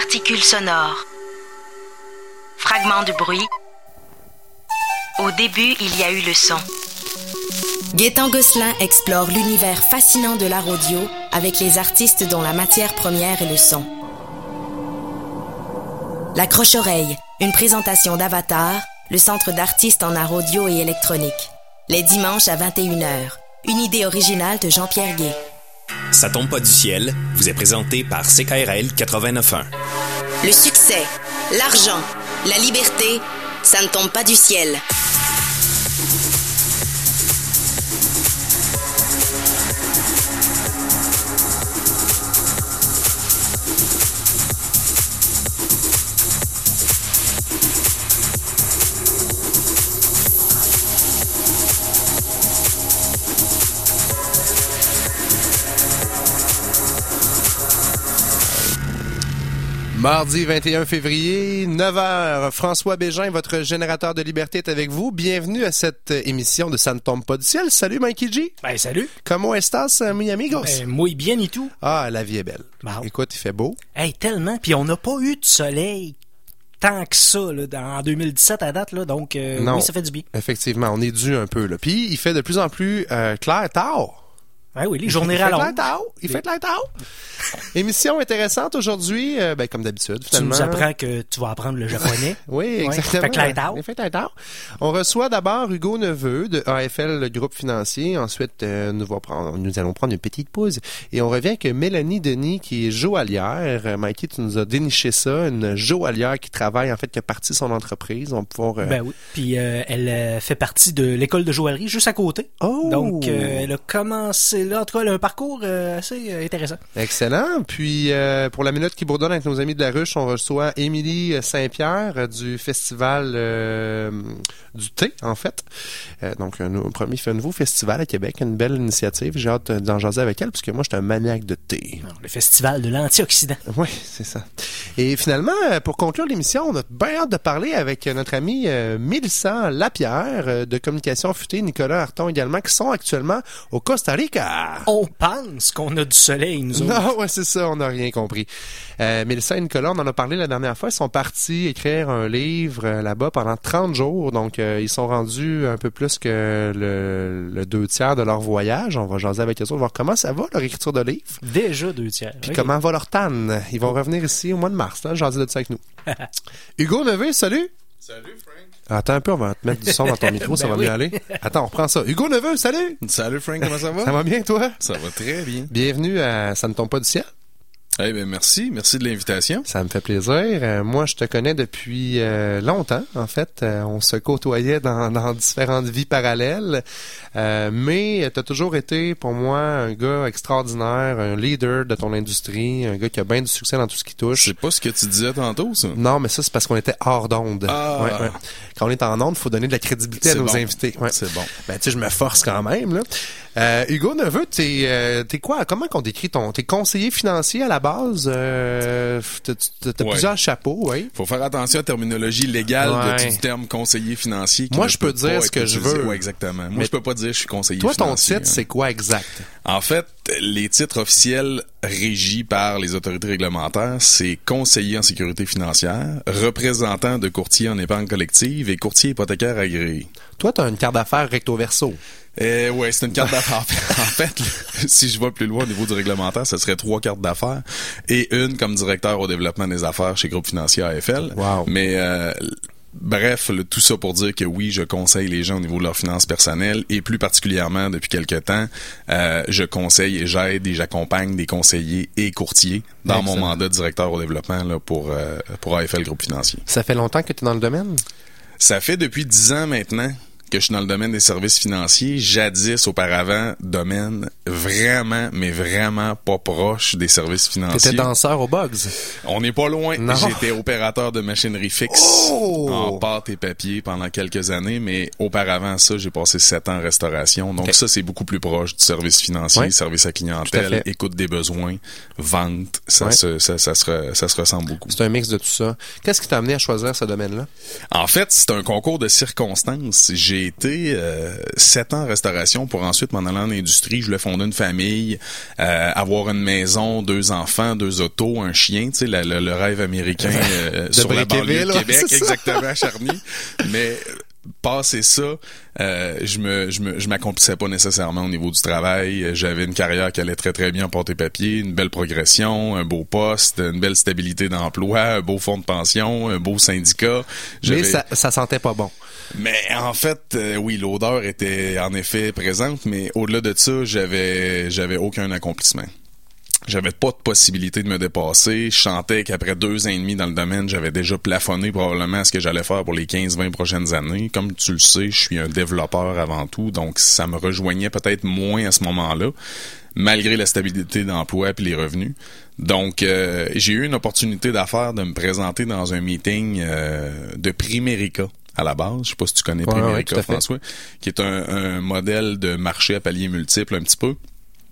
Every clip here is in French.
Particules sonores. Fragments de bruit. Au début, il y a eu le son. Gaétan Gosselin explore l'univers fascinant de l'art audio avec les artistes dont la matière première est le son. La Croche-Oreille, une présentation d'Avatar, le centre d'artistes en art audio et électronique. Les dimanches à 21h. Une idée originale de Jean-Pierre Gay. Ça tombe pas du ciel vous est présenté par CKRL 89.1. Le succès, l'argent, la liberté, ça ne tombe pas du ciel. Mardi 21 février, 9h, François Bégin, votre générateur de liberté est avec vous. Bienvenue à cette émission de Ça ne tombe pas du ciel. Salut Mikey G. Ben salut. Comment estás, mi amigos? Ben, muy bien et tout. Ah, la vie est belle. Bon. Écoute, il fait beau. Hey, tellement. Puis on n'a pas eu de soleil tant que ça là, en 2017 à date, là, donc euh, Non. oui, ça fait du bien. Effectivement, on est dû un peu là. Puis il fait de plus en plus euh, clair tard. Ouais, oui, les journées Il fait clair rallonges. tard. Il fait clair tard. Émission intéressante aujourd'hui, euh, ben, comme d'habitude Tu finalement. nous apprends que tu vas apprendre le japonais. Oui, exactement. Il fait tard. On reçoit d'abord Hugo Neveu de AFL le groupe financier. Ensuite, euh, nous, va prendre, nous allons prendre une petite pause. Et on revient avec Mélanie Denis, qui est joaillière. Euh, Mikey, tu nous as déniché ça. Une joaillière qui travaille, en fait, qui a parti son entreprise. On va pouvoir... euh, Ben oui. Puis elle fait partie de l'école de joaillerie juste à côté. Oh! Donc elle a commencé là, en tout cas, un parcours euh, assez euh, intéressant. Excellent. Puis euh, pour la minute qui bourdonne avec nos amis de la ruche, on reçoit Émilie Saint-Pierre du festival euh, du thé, en fait. Donc un, premier un nouveau festival à Québec, une belle initiative. J'ai hâte d'en jaser avec elle parce que moi, je suis un maniaque de thé. Alors, le festival de l'antioxydant. Oui, c'est ça. Et finalement, pour conclure l'émission, on a bien hâte de parler avec notre ami Mélissa Lapierre de Communication Futée, Nicolas Harton également, qui sont actuellement au Costa Rica. On pense qu'on a du soleil, nous autres. Non, ouais, c'est ça, on n'a rien compris. Euh, Mélissa et Nicolas, on en a parlé la dernière fois, ils sont partis écrire un livre euh, là-bas pendant 30 jours, donc euh, ils sont rendus un peu plus que le, le deux tiers de leur voyage. On va jaser avec eux autres, voir comment ça va, leur écriture de livre, Déjà deux tiers. puis comment va leur tanne? Ils vont revenir ici au mois de mars, là, jaser de ça avec nous. Hugo Neveu, salut! Salut Frank. Attends un peu, on va te mettre du son dans ton micro, ça Ben va oui. mieux aller. Attends, on reprend ça. Hugo Neveu, salut! Salut Frank, comment ça va? Ça va bien, toi? Ça va très bien. Bienvenue à Ça ne tombe pas du ciel. Eh ben merci, merci de l'invitation. Ça me fait plaisir. Euh, moi, je te connais depuis euh, longtemps, en fait. Euh, on se côtoyait dans, dans différentes vies parallèles. Euh, mais tu as toujours été, pour moi, un gars extraordinaire, un leader de ton industrie, un gars qui a bien du succès dans tout ce qui touche. C'est pas ce que tu disais tantôt, ça? Non, mais ça, c'est parce qu'on était hors d'onde. Ah. Ouais, ouais. Quand on est en onde, il faut donner de la crédibilité à nos bon. invités. Ouais. C'est bon. Ben, tu sais, je me force quand même, là. Euh, Hugo Neveu, t'es, euh, t'es quoi? Comment qu'on décrit ton... T'es conseiller financier à la base? Euh, t'as, Ouais. plusieurs chapeaux, oui. Faut faire attention à la terminologie légale Ouais. de- du terme conseiller financier. qui Moi, je peux dire ce que je veux. Ouais, exactement. Moi, Mais je peux pas dire je suis conseiller Toi, ton financier. titre, hein. c'est quoi exact? En fait, les titres officiels régis par les autorités réglementaires, c'est conseiller en sécurité financière, représentant de courtier en épargne collective et courtier hypothécaire agréé. Toi, t'as une carte d'affaires recto verso. Euh, ouais, c'est une carte d'affaires. en fait, si je vais plus loin au niveau du réglementaire, ce serait trois cartes d'affaires et une comme directeur au développement des affaires chez Groupe Financier AFL. Wow. Mais euh, bref, le- tout ça pour dire que oui, je conseille les gens au niveau de leurs finances personnelles et plus particulièrement depuis quelque temps, euh, je conseille et j'aide et j'accompagne des conseillers et courtiers dans mon mandat de directeur au développement là, pour euh, pour AFL Groupe Financier. Ça fait longtemps que tu es dans le domaine? Ça fait depuis dix ans maintenant que je suis dans le domaine des services financiers. Jadis, auparavant, domaine vraiment, mais vraiment pas proche des services financiers. T'étais danseur au Bugs. On n'est pas loin. J'étais opérateur de machinerie fixe Oh! en pâte et papier pendant quelques années, mais auparavant ça, j'ai passé sept ans en restauration. Donc ça, c'est beaucoup plus proche du service financier, service à clientèle, écoute des besoins, vente. Ça, se, ça, ça, se ça se ressemble beaucoup. C'est un mix de tout ça. Qu'est-ce qui t'a amené à choisir ce domaine-là? En fait, c'est un concours de circonstances. J'ai j'ai été euh, sept ans en restauration pour ensuite m'en aller en industrie. Je voulais fonder une famille, euh, avoir une maison, deux enfants, deux autos, un chien, tu sais, le, le- le rêve américain euh, sur la banlieue de Québec, exactement, à Charny. Mais passé ça, euh, je me je me je m'accomplissais pas nécessairement au niveau du travail. J'avais une carrière qui allait très très bien en porte-papier, une belle progression, un beau poste, une belle stabilité d'emploi, un beau fonds de pension, un beau syndicat. Mais ça, ça sentait pas bon. mais en fait, euh, oui, l'odeur était en effet présente, mais au-delà de ça, j'avais j'avais aucun accomplissement. J'avais pas de possibilité de me dépasser. Je sentais qu'après deux ans et demi dans le domaine, j'avais déjà plafonné probablement à ce que j'allais faire pour les 15-20 prochaines années. Comme tu le sais, je suis un développeur avant tout, donc ça me rejoignait peut-être moins à ce moment-là, malgré la stabilité d'emploi et les revenus. Donc, euh, j'ai eu une opportunité d'affaires de me présenter dans un meeting euh, de Primerica à la base. Je sais pas si tu connais Ouais, Primerica. François, qui est un, un modèle de marché à paliers multiples un petit peu.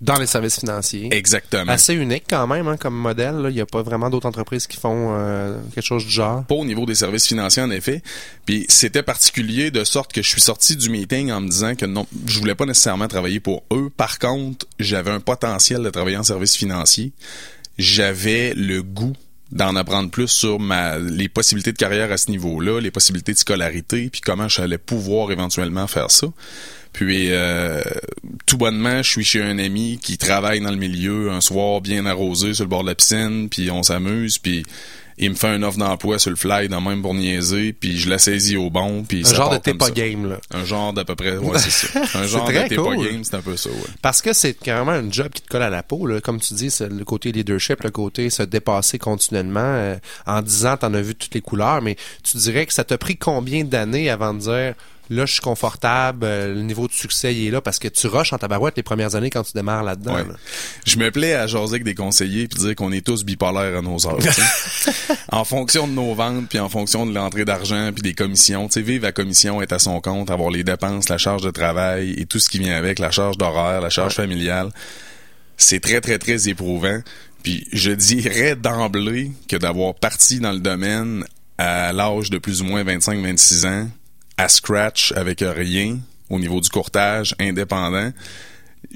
Dans les services financiers. Exactement. Assez unique quand même hein, comme modèle. là. Il n'y a pas vraiment d'autres entreprises qui font euh, quelque chose du genre. pas au niveau des services financiers en effet. Puis c'était particulier de sorte que je suis sorti du meeting en me disant que non, je voulais pas nécessairement travailler pour eux. Par contre, j'avais un potentiel de travailler en services financiers. J'avais le goût d'en apprendre plus sur ma les possibilités de carrière à ce niveau-là, les possibilités de scolarité, puis comment j'allais pouvoir éventuellement faire ça. Puis euh, tout bonnement, je suis chez un ami qui travaille dans le milieu un soir bien arrosé sur le bord de la piscine, puis on s'amuse, puis il me fait un offre d'emploi sur le fly dans même pour niaiser, puis je la saisis au bon, puis Un ça genre de t'es pas game. Là. Un genre d'à peu près, ouais, c'est ça. Un genre de t'es pas game, c'est un peu ça, ouais. Parce que c'est carrément un job qui te colle à la peau. Là. Comme tu dis, c'est le côté leadership, le côté se dépasser continuellement. Euh, en 10 ans, t'en as vu toutes les couleurs, mais tu dirais que ça t'a pris combien d'années avant de dire là, je suis confortable, euh, le niveau de succès il est là, parce que tu rushes en tabarouette les premières années quand tu démarres là-dedans. Ouais. là. Je me plais à jaser avec des conseillers puis dire qu'on est tous bipolaires à nos heures. en fonction de nos ventes puis en fonction de l'entrée d'argent puis des commissions, tu sais, vivre à commission, être à son compte, avoir les dépenses, la charge de travail et tout ce qui vient avec, la charge d'horaire, la charge familiale, c'est très très très éprouvant. Puis je dirais d'emblée que d'avoir parti dans le domaine à l'âge de plus ou moins 25-26 ans, à scratch avec rien au niveau du courtage indépendant,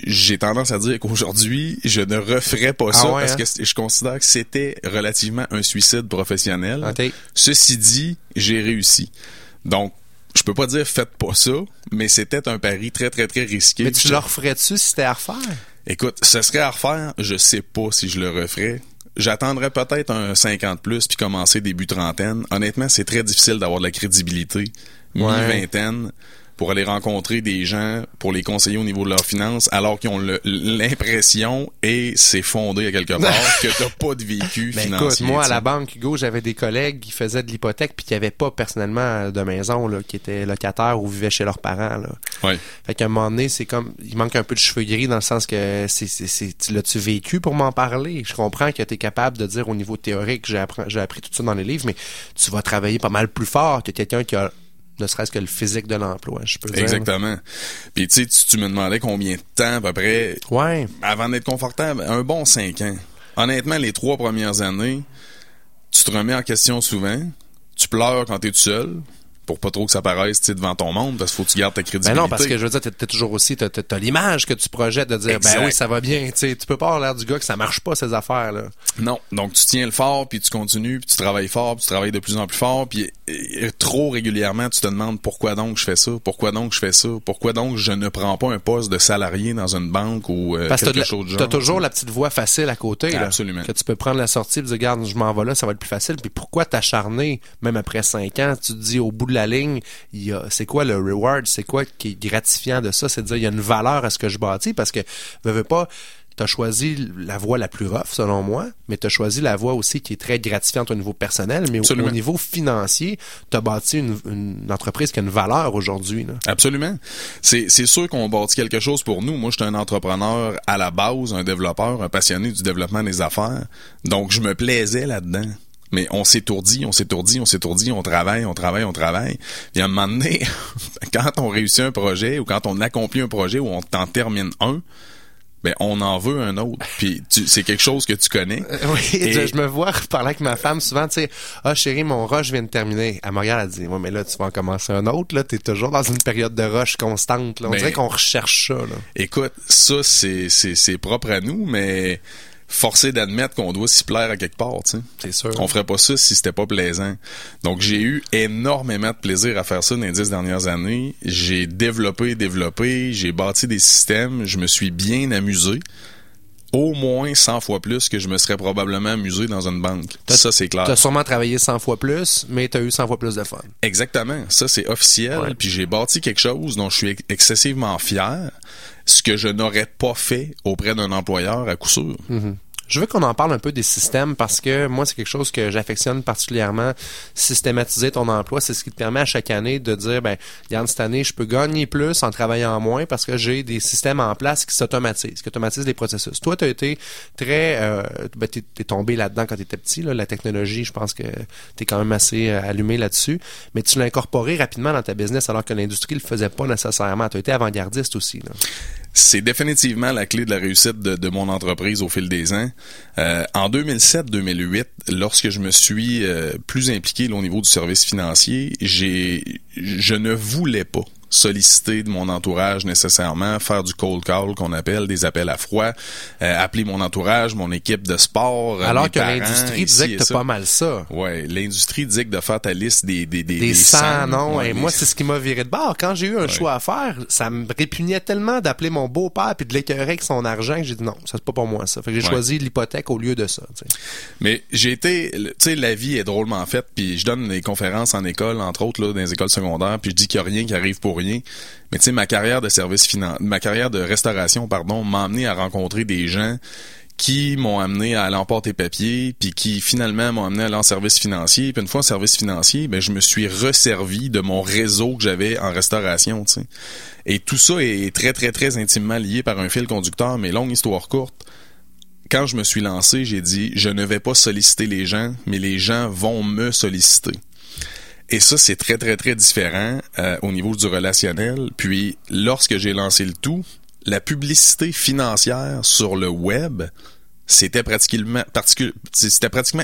j'ai tendance à dire qu'aujourd'hui, je ne referais pas Ah ça ouais, parce hein? que je considère que c'était relativement un suicide professionnel. Ceci dit, j'ai réussi. Donc, je peux pas dire faites pas ça, mais c'était un pari très très très risqué. Mais tu le referais-tu si c'était à refaire? Écoute, ce serait à refaire, je sais pas si je le referais. J'attendrais peut-être un 50 plus puis commencer début trentaine. Honnêtement, c'est très difficile d'avoir de la crédibilité. Mi-vingtaine pour aller rencontrer des gens, pour les conseiller au niveau de leurs finances, alors qu'ils ont l'impression, et c'est fondé à quelque part, que t'as pas de vécu Ben financier. écoute, moi à la banque, Hugo, j'avais des collègues qui faisaient de l'hypothèque puis qui avaient pas personnellement de maison, là, qui étaient locataires ou vivaient chez leurs parents. Là. Ouais. Fait qu'à un moment donné, c'est comme il manque un peu de cheveux gris dans le sens que c'est c'est c'est tu l'as-tu vécu pour m'en parler? Je comprends que tu es capable de dire au niveau théorique, j'ai appris j'ai appris tout ça dans les livres, mais tu vas travailler pas mal plus fort que quelqu'un qui a ne serait-ce que le physique de l'emploi, je peux dire. Exactement. Puis tu sais, tu- me demandais combien de temps à peu près Ouais. avant d'être confortable, un bon cinq ans. Honnêtement, les trois premières années, tu te remets en question souvent. Tu pleures quand t'es tout seul. Pour pas trop que ça paraisse devant ton monde, parce qu'il faut que tu gardes ta Ben crédibilité. non, parce que je veux dire, t'es, toujours aussi, t'as, t'as l'image que tu projettes de dire, Exact. ben oui, ça va bien. Tu tu peux pas avoir l'air du gars que ça marche pas ces affaires là. Non, donc tu tiens le fort, puis tu continues, puis tu travailles fort, puis tu travailles de plus en plus fort, puis euh, trop régulièrement, tu te demandes pourquoi donc je fais ça, pourquoi donc je fais ça, pourquoi donc je ne prends pas un poste de salarié dans une banque ou euh, Parce quelque chose de genre. t'as toujours la petite voix facile à côté. Là, Absolument. Que tu peux prendre la sortie et dire, regarde, je m'en vais là, ça va être plus facile. Puis pourquoi t'acharner, même après cinq ans, tu te dis au bout de la ligne, c'est quoi le reward, c'est quoi qui est gratifiant de ça, c'est de dire, il y a une valeur à ce que je bâtis parce que, veux, veux pas, t'as choisi la voie la plus rough, selon moi, mais t'as choisi la voie aussi qui est très gratifiante au niveau personnel, mais au, au niveau financier, t'as bâti une, une entreprise qui a une valeur aujourd'hui. Absolument. C'est, c'est sûr qu'on bâtit quelque chose pour nous. Moi, je suis un entrepreneur à la base, un développeur, un passionné du développement des affaires. Donc, je me plaisais là-dedans. Mais on s'étourdit, on s'étourdit, on s'étourdit, on travaille, on travaille, on travaille. Puis à un moment donné, quand on réussit un projet ou quand on accomplit un projet ou on t'en termine un, ben on en veut un autre. Puis c'est quelque chose que tu connais. Euh, Oui, Et- je, me vois parler avec ma femme souvent, tu sais, ah chérie, mon rush vient de terminer. Elle me regarde, elle dit, ouais, mais là, tu vas en commencer un autre, là, t'es toujours dans une période de rush constante, là. On Ben- dirait qu'on recherche ça, là. Écoute, ça c'est c'est c'est propre à nous, mais forcé d'admettre qu'on doit s'y plaire à quelque part, tu sais. C'est sûr. On ferait pas ça si c'était pas plaisant. Donc j'ai eu énormément de plaisir à faire ça dans les dix dernières années. J'ai développé, développé, j'ai bâti des systèmes, je me suis bien amusé. Au moins 100 fois plus que je me serais probablement amusé dans une banque. Ça, c'est clair. T'as sûrement travaillé 100 fois plus, mais t'as eu 100 fois plus de fun. Exactement. Ça, c'est officiel. Ouais. Puis j'ai bâti quelque chose dont je suis ex- excessivement fier, ce que je n'aurais pas fait auprès d'un employeur à coup sûr. Je veux qu'on en parle un peu des systèmes parce que moi, c'est quelque chose que j'affectionne particulièrement. Systématiser ton emploi, c'est ce qui te permet à chaque année de dire, ben, regarde, cette année, je peux gagner plus en travaillant moins parce que j'ai des systèmes en place qui s'automatisent, qui automatisent les processus. Toi, tu as été très... Euh, ben, t'es tombé là-dedans quand tu étais petit. Là. La technologie, je pense que tu es quand même assez euh, allumé là-dessus. Mais tu l'as incorporé rapidement dans ta business alors que l'industrie le faisait pas nécessairement. Tu as été avant-gardiste aussi. Là. C'est définitivement la clé de la réussite de, mon entreprise au fil des ans. Euh, en 2007-2008, lorsque je me suis euh, plus impliqué au niveau du service financier, j'ai, je ne voulais pas solliciter de mon entourage nécessairement, faire du cold call qu'on appelle, des appels à froid, euh, appeler mon entourage, mon équipe de sport. euh, Alors mes que l'industrie disait que t'as pas mal ça. Ouais, l'industrie dit que de faire ta liste des des des, des 100 non ouais, et moi c'est ce qui m'a viré de bord quand j'ai eu un choix à faire ça me répugnait tellement d'appeler mon beau-père puis de l'écœurer avec son argent que j'ai dit non ça c'est pas pour moi ça fait que j'ai Ouais. choisi l'hypothèque au lieu de ça. Mais j'ai été, tu sais, la vie est drôlement faite, puis je donne des conférences en école, entre autres là, dans les écoles secondaires, puis je dis qu'il n'y a rien qui arrive pour Mais tu sais, ma carrière de service finan, ma carrière de restauration, pardon, m'a amené à rencontrer des gens qui m'ont amené à aller en porter papier, puis qui finalement m'ont amené à aller en service financier. Puis une fois en service financier, ben je me suis resservi de mon réseau que j'avais en restauration. Et tout ça est très très très intimement lié par un fil conducteur. Mais longue histoire courte, quand je me suis lancé, j'ai dit je ne vais pas solliciter les gens, mais les gens vont me solliciter. Et ça, c'est très, très, très différent euh, au niveau du relationnel. Puis, lorsque j'ai lancé le tout, la publicité financière sur le web, c'était pratiquement,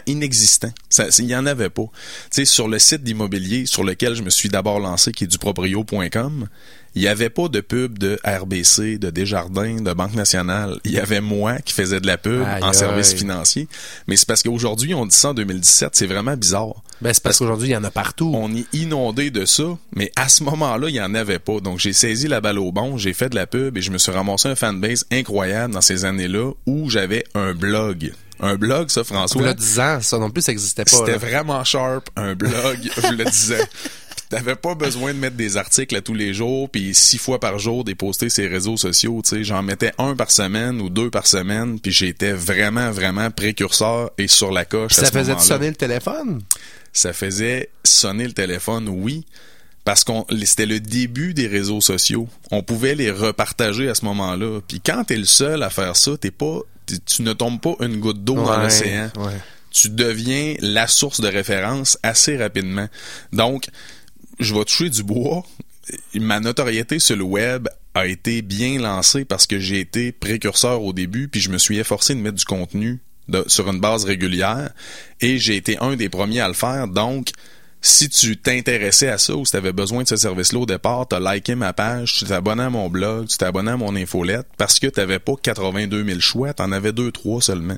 inexistant. Il y en avait pas. Tu sur le site d'immobilier sur lequel je me suis d'abord lancé, qui est du proprio.com, il n'y avait pas de pub de RBC, de Desjardins, de Banque Nationale. Il y avait moi qui faisais de la pub en service aïe. financier. Mais c'est parce qu'aujourd'hui, on dit ça en 2017, c'est vraiment bizarre. ben c'est parce qu'aujourd'hui il y en a partout On est inondé de ça, mais à ce moment-là, il n'y en avait pas. Donc, j'ai saisi la balle au bon, j'ai fait de la pub et je me suis ramassé un fanbase incroyable dans ces années-là où j'avais un blog. Un blog, ça, François? Vous le disant ça non plus ça existait pas C'était vraiment sharp, un blog, je le disais. T'avais pas besoin de mettre des articles à tous les jours, puis six fois par jour, des poster sur les réseaux sociaux. Tu sais, j'en mettais un par semaine ou deux par semaine, puis j'étais vraiment, vraiment précurseur et sur la coche. à ça ce faisait sonner le téléphone? Ça faisait sonner le téléphone, oui, parce qu'on c'était le début des réseaux sociaux. On pouvait les repartager à ce moment-là. Puis quand t'es le seul à faire ça, t'es pas, t'es- tu ne tombes pas une goutte d'eau dans l'océan ouais. tu deviens la source de référence assez rapidement. Donc, je vais toucher du bois. Ma notoriété sur le web a été bien lancée parce que j'ai été précurseur au début, puis je me suis efforcé de mettre du contenu sur une base régulière, et j'ai été un des premiers à le faire. Donc, si tu t'intéressais à ça ou si tu avais besoin de ce service-là au départ, tu as liké ma page, tu t'es abonné à mon blog, tu t'es abonné à mon infolette, parce que tu n'avais pas 82 000 choix, tu en avais 2-3 seulement.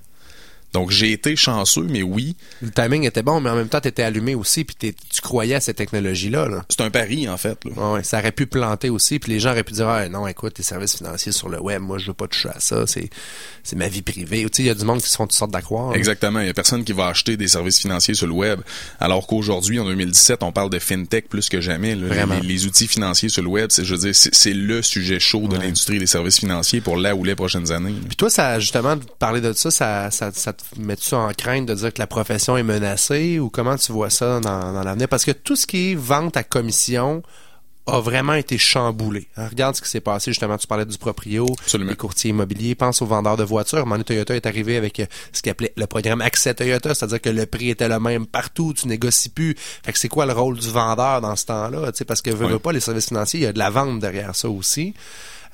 Donc, j'ai été chanceux, mais oui, le timing était bon mais en même temps t'étais allumé aussi puis t'es- tu croyais à cette technologie là là c'est un pari, en fait. là. Ouais, ouais, ça aurait pu planter aussi, puis les gens auraient pu dire ah, non, écoute, tes services financiers sur le web, moi je veux pas toucher à ça, c'est c'est ma vie privée. Tu sais, il y a du monde qui se font toutes sortes d'accroire. Exactement. Il y a personne qui va acheter des services financiers sur le web. Alors qu'aujourd'hui, en 2017, on parle de fintech plus que jamais. là. Vraiment. Les, les outils financiers sur le web, c'est, je veux dire, c'est, le sujet chaud de l'industrie des services financiers pour la ou les prochaines années. Puis toi, ça justement de parler de ça, ça, ça, ça te met-tu en crainte de dire que la profession est menacée ou comment tu vois ça dans, dans l'avenir? Parce que tout ce qui est vente à commission a vraiment été chamboulé. Hein, regarde ce qui s'est passé, justement, tu parlais du proprio, Absolument. les courtiers immobiliers, pense aux vendeurs de voitures. Manu Toyota est arrivé avec euh, ce qu'il appelait le programme Accès Toyota, c'est-à-dire que le prix était le même partout, tu négocies plus. Fait que c'est quoi le rôle du vendeur dans ce temps-là? Parce que veut, Oui. veut pas les services financiers, il y a de la vente derrière ça aussi.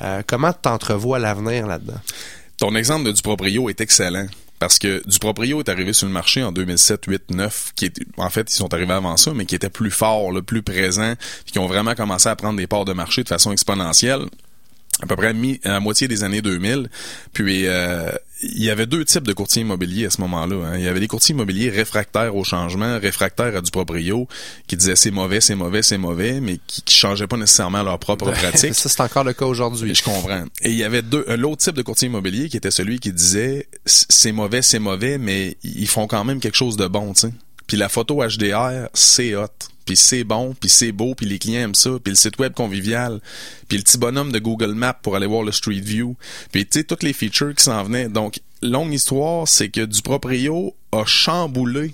Euh, comment t'entrevois l'avenir là-dedans? Ton exemple de du proprio est excellent. Parce que du proprio est arrivé sur le marché en 2007, 8, 9, qui est, en fait, ils sont arrivés avant ça, mais qui était plus fort, le plus présent, qui ont vraiment commencé à prendre des parts de marché de façon exponentielle à peu près mi, à la moitié des années 2000. Puis euh, il y avait deux types de courtiers immobiliers à ce moment-là. Hein. Il y avait des courtiers immobiliers réfractaires au changement, réfractaires à du proprio, qui disaient c'est mauvais, c'est mauvais, c'est mauvais, mais qui, qui changeaient pas nécessairement leur propre pratique. Ça, c'est encore le cas aujourd'hui. Je comprends. Et il y avait deux, l'autre type de courtier immobilier qui était celui qui disait c'est mauvais, c'est mauvais, mais ils font quand même quelque chose de bon, tu sais. Puis la photo HDR, c'est hot. Puis c'est bon, puis c'est beau, puis les clients aiment ça, puis le site web convivial, puis le petit bonhomme de Google Maps pour aller voir le Street View, puis tu sais toutes les features qui s'en venaient. Donc longue histoire, c'est que du proprio a chamboulé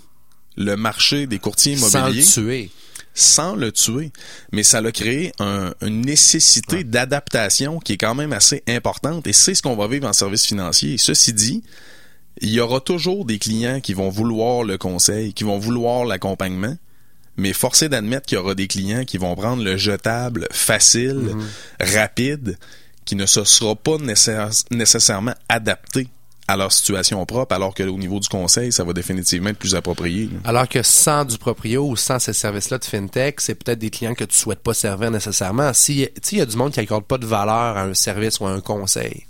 le marché des courtiers immobiliers. sans le tuer. Sans le tuer, mais ça a créé un, une nécessité d'adaptation qui est quand même assez importante. Et c'est ce qu'on va vivre en service financier. Ceci dit, il y aura toujours des clients qui vont vouloir le conseil, qui vont vouloir l'accompagnement, mais forcé d'admettre qu'il y aura des clients qui vont prendre le jetable facile, Mhm. rapide, qui ne se sera pas nécessaire- nécessairement adapté à leur situation propre, alors que au niveau du conseil, ça va définitivement être plus approprié. Alors que sans du proprio ou sans ces services-là de fintech, c'est peut-être des clients que tu souhaites pas servir nécessairement. Si, il y a du monde qui accorde pas de valeur à un service ou à un conseil.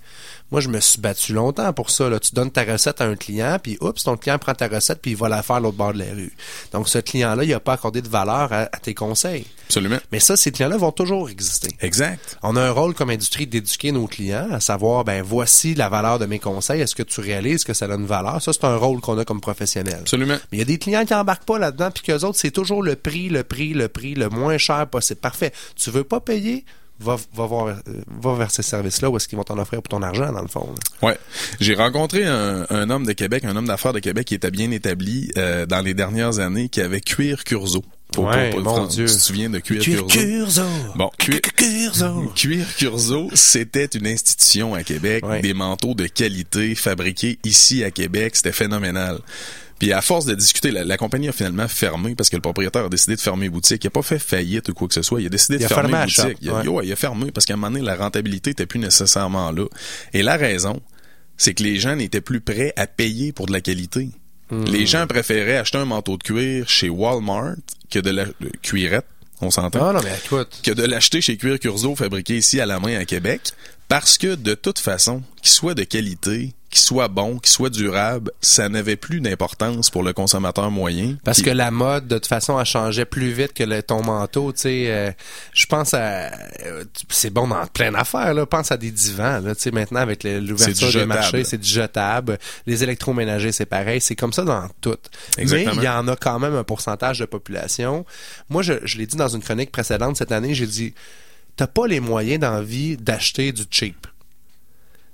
Moi, je me suis battu longtemps pour ça. Là. Tu donnes ta recette à un client, puis oups, ton client prend ta recette, puis il va la faire à l'autre bord de la rue. Donc, ce client-là, il n'a pas accordé de valeur à, à tes conseils. Absolument. Mais ça, ces clients-là vont toujours exister. Exact. On a un rôle comme industrie d'éduquer nos clients, à savoir, ben voici la valeur de mes conseils. Est-ce que tu réalises que ça a une valeur? Ça, c'est un rôle qu'on a comme professionnel. Absolument. Mais il y a des clients qui embarquent pas là-dedans, puis qu'eux autres, c'est toujours le prix, le prix, le prix, le moins cher possible. Parfait. Tu veux pas payer? Va, va, voir, euh, va vers ces services-là où est-ce qu'ils vont t'en offrir pour ton argent, dans le fond. là. Ouais. J'ai rencontré un, un homme de Québec, un homme d'affaires de Québec qui était bien établi euh, dans les dernières années, qui avait Cuir Curzo. Pour- Ouais, pour- mon Fran- Dieu. Tu te souviens de Cuir, Cuir? Curzo? Bon, Cuir, Curzo. Cuir Curzo, c'était une institution à Québec, Ouais. des manteaux de qualité fabriqués ici à Québec, c'était phénoménal. Puis à force de discuter, la, la compagnie a finalement fermé parce que le propriétaire a décidé de fermer boutique. Il a pas fait faillite ou quoi que ce soit. Il a décidé Il de a fermer boutique. shop, il, a, ouais. ouais, il a fermé parce qu'à un moment donné, la rentabilité était plus nécessairement là. Et la raison, c'est que les gens n'étaient plus prêts à payer pour de la qualité. Hmm. Les gens préféraient acheter un manteau de cuir chez Walmart que de la de cuirette. On s'entend? Ah non, mais écoute. que de l'acheter chez Cuir Curzo fabriqué ici à la main à Québec parce que de toute façon, qu'il soit de qualité, qu'il soit bon, qu'il soit durable, ça n'avait plus d'importance pour le consommateur moyen. Parce que la mode, de toute façon, elle changeait plus vite que le, ton manteau. Tu sais, euh, je pense à, euh, c'est bon dans plein d'affaires. Là, pense à des divans. Là, tu sais, maintenant avec l'ouverture des marchés, c'est du jetable. Les électroménagers, c'est pareil. C'est comme ça dans tout. Exactement. Mais il y en a quand même un pourcentage de population. Moi, je, je l'ai dit dans une chronique précédente cette année. J'ai dit, t'as pas les moyens d'envie d'acheter du cheap.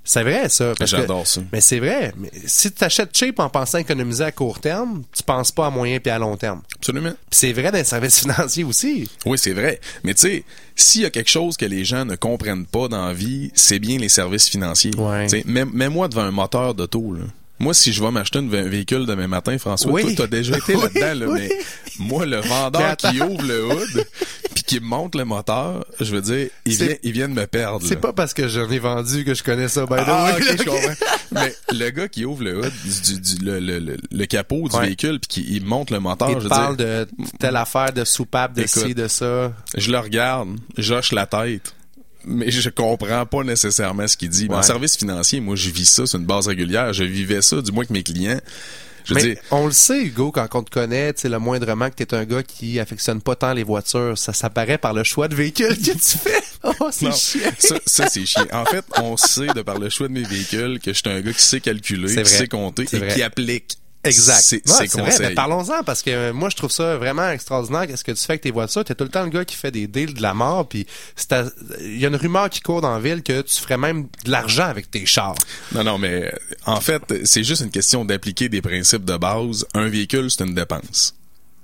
C'est vrai, ça. J'adore ça. mais c'est vrai. Mais si tu achètes cheap en pensant économiser à court terme, tu penses pas à moyen puis à long terme. Absolument. C'est vrai dans les services financiers aussi. Oui, c'est vrai. Mais tu sais, s'il y a quelque chose que les gens ne comprennent pas dans la vie, c'est bien les services financiers. Ouais. Mets-moi devant un moteur d'auto, là. Moi, si je vais m'acheter un vé- véhicule demain matin, François, Oui. toi, t'as déjà été Oui, là-dedans, là, oui. mais moi, le vendeur qui ouvre le hood, puis qui me montre le moteur, je veux dire, il vient, il vient de me perdre. C'est pas parce que j'en ai vendu que je connais ça, by Ah, way. ok, je comprends. Mais le gars qui ouvre le hood, du, du- le, le, le, le capot du Ouais. véhicule, puis qui il monte le moteur, Il je parle dire, de telle affaire, de soupape, de Écoute. ci, de ça. je le regarde, j'hoche la tête. Mais je comprends pas nécessairement ce qu'il dit. Mais en service financier, moi, je vis ça sur une base régulière. Je vivais ça, du moins avec mes clients. Je Mais on le sait, Hugo, quand on te connaît, le moindrement que t'es un gars qui affectionne pas tant les voitures, ça s'apparaît par le choix de véhicule que tu fais. Oh, c'est non, chiant. ça, ça c'est chiant. En fait, on sait, de par le choix de mes véhicules, que je suis un gars qui sait calculer, C'est qui sait compter C'est et vrai. qui applique Exact. ses, Ouais, c'est vrai. Ben, parlons-en parce que euh, moi je trouve ça vraiment extraordinaire. Qu'est-ce que tu fais avec tes voitures T'es tout le temps le gars qui fait des deals de la mort. Puis c'est il y a une rumeur qui court dans la ville que tu ferais même de l'argent avec tes chars. Non, non, mais en fait, c'est juste une question d'appliquer des principes de base. Un véhicule, c'est une dépense.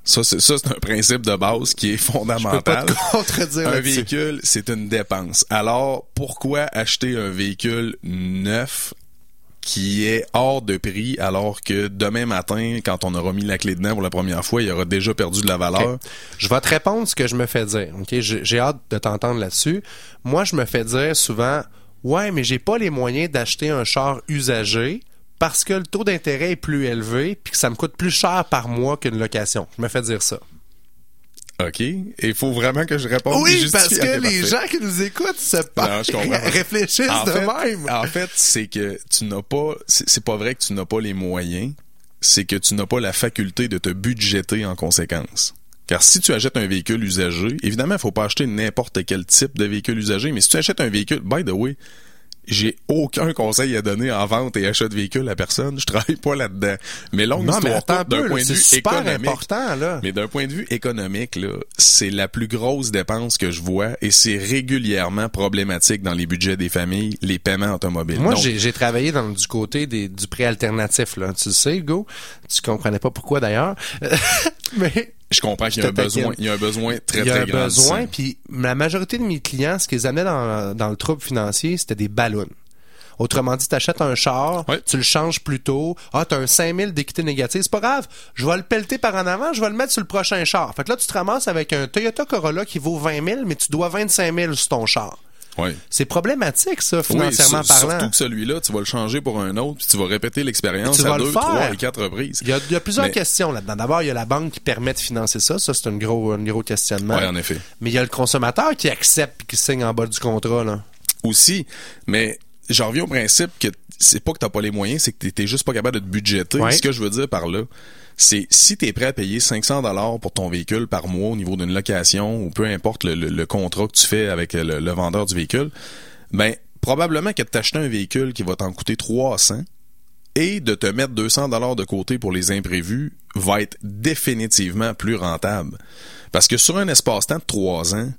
Ça, c'est, ça, c'est un principe de base qui est Je peux pas fondamental. te contredire Un véhicule, c'est une dépense. Alors, pourquoi acheter un véhicule neuf qui est hors de prix alors que demain matin, quand on aura mis la clé dedans pour la première fois, il aura déjà perdu de la valeur? Je vais te répondre ce que je me fais dire. J'ai hâte de t'entendre là-dessus. Moi, je me fais dire souvent, Ouais, mais j'ai pas les moyens d'acheter un char usagé parce que le taux d'intérêt est plus élevé puis que ça me coûte plus cher par mois qu'une location. Je me fais dire ça. OK. Il faut vraiment que je réponde. Oui, parce que les gens qui nous écoutent se comprends. réfléchissent en de fait, même. En fait, c'est que tu n'as pas, c'est c'est pas vrai que tu n'as pas les moyens, c'est que tu n'as pas la faculté de te budgéter en conséquence. Car si tu achètes un véhicule usagé, évidemment, il faut pas acheter n'importe quel type de véhicule usagé, mais si tu achètes un véhicule, by the way, j'ai aucun conseil à donner en vente et achat de véhicule à personne. Je travaille pas là-dedans. Mais longue non, mais histoire courte, d'un point de c'est vue super important, là. Mais d'un point de vue économique, là, c'est la plus grosse dépense que je vois et c'est régulièrement problématique dans les budgets des familles, les paiements automobiles. Moi, Donc, j'ai j'ai travaillé dans, du côté des, du prêt alternatif, là. Tu le sais, Hugo? Tu comprenais pas pourquoi, d'ailleurs. mais je comprends qu'il y a un besoin, il y a un besoin très il y a très un grand. besoin, puis la majorité de mes clients, ce qu'ils amenaient dans, dans le trouble financier, c'était des ballons. Autrement dit, t'achètes un char, Ouais. tu le changes plus tôt. Ah, t'as un 5000 d'équité négative. C'est pas grave. Je vais le pelleter par en avant, je vais le mettre sur le prochain char. Fait que là, tu te ramasses avec un Toyota Corolla qui vaut 20 000, mais tu dois 25 000 sur ton char. Ouais. C'est problématique, ça, Oui, financièrement parlant. Surtout que celui-là, tu vas le changer pour un autre, puis tu vas répéter l'expérience à deux, trois et quatre reprises. Il y a, il y a plusieurs Mais- questions là-dedans. D'abord, il y a la banque qui permet de financer ça. Ça, c'est un gros, un gros questionnement. Ouais, en effet. Mais il y a le consommateur qui accepte et qui signe en bas du contrat. Là. Aussi, mais j'en reviens au principe que c'est pas que t'as pas les moyens, c'est que t'es- t'es juste pas capable de te budgéter. Ouais. Ce que je veux dire par là, c'est si t'es prêt à payer 500 dollars pour ton véhicule par mois au niveau d'une location ou peu importe le, contrat que tu fais avec le, le vendeur du véhicule, ben probablement que de t'acheter un véhicule qui va t'en coûter 300 et de te mettre 200 dollars de côté pour les imprévus va être définitivement plus rentable. Parce que sur un espace-temps de 3 ans,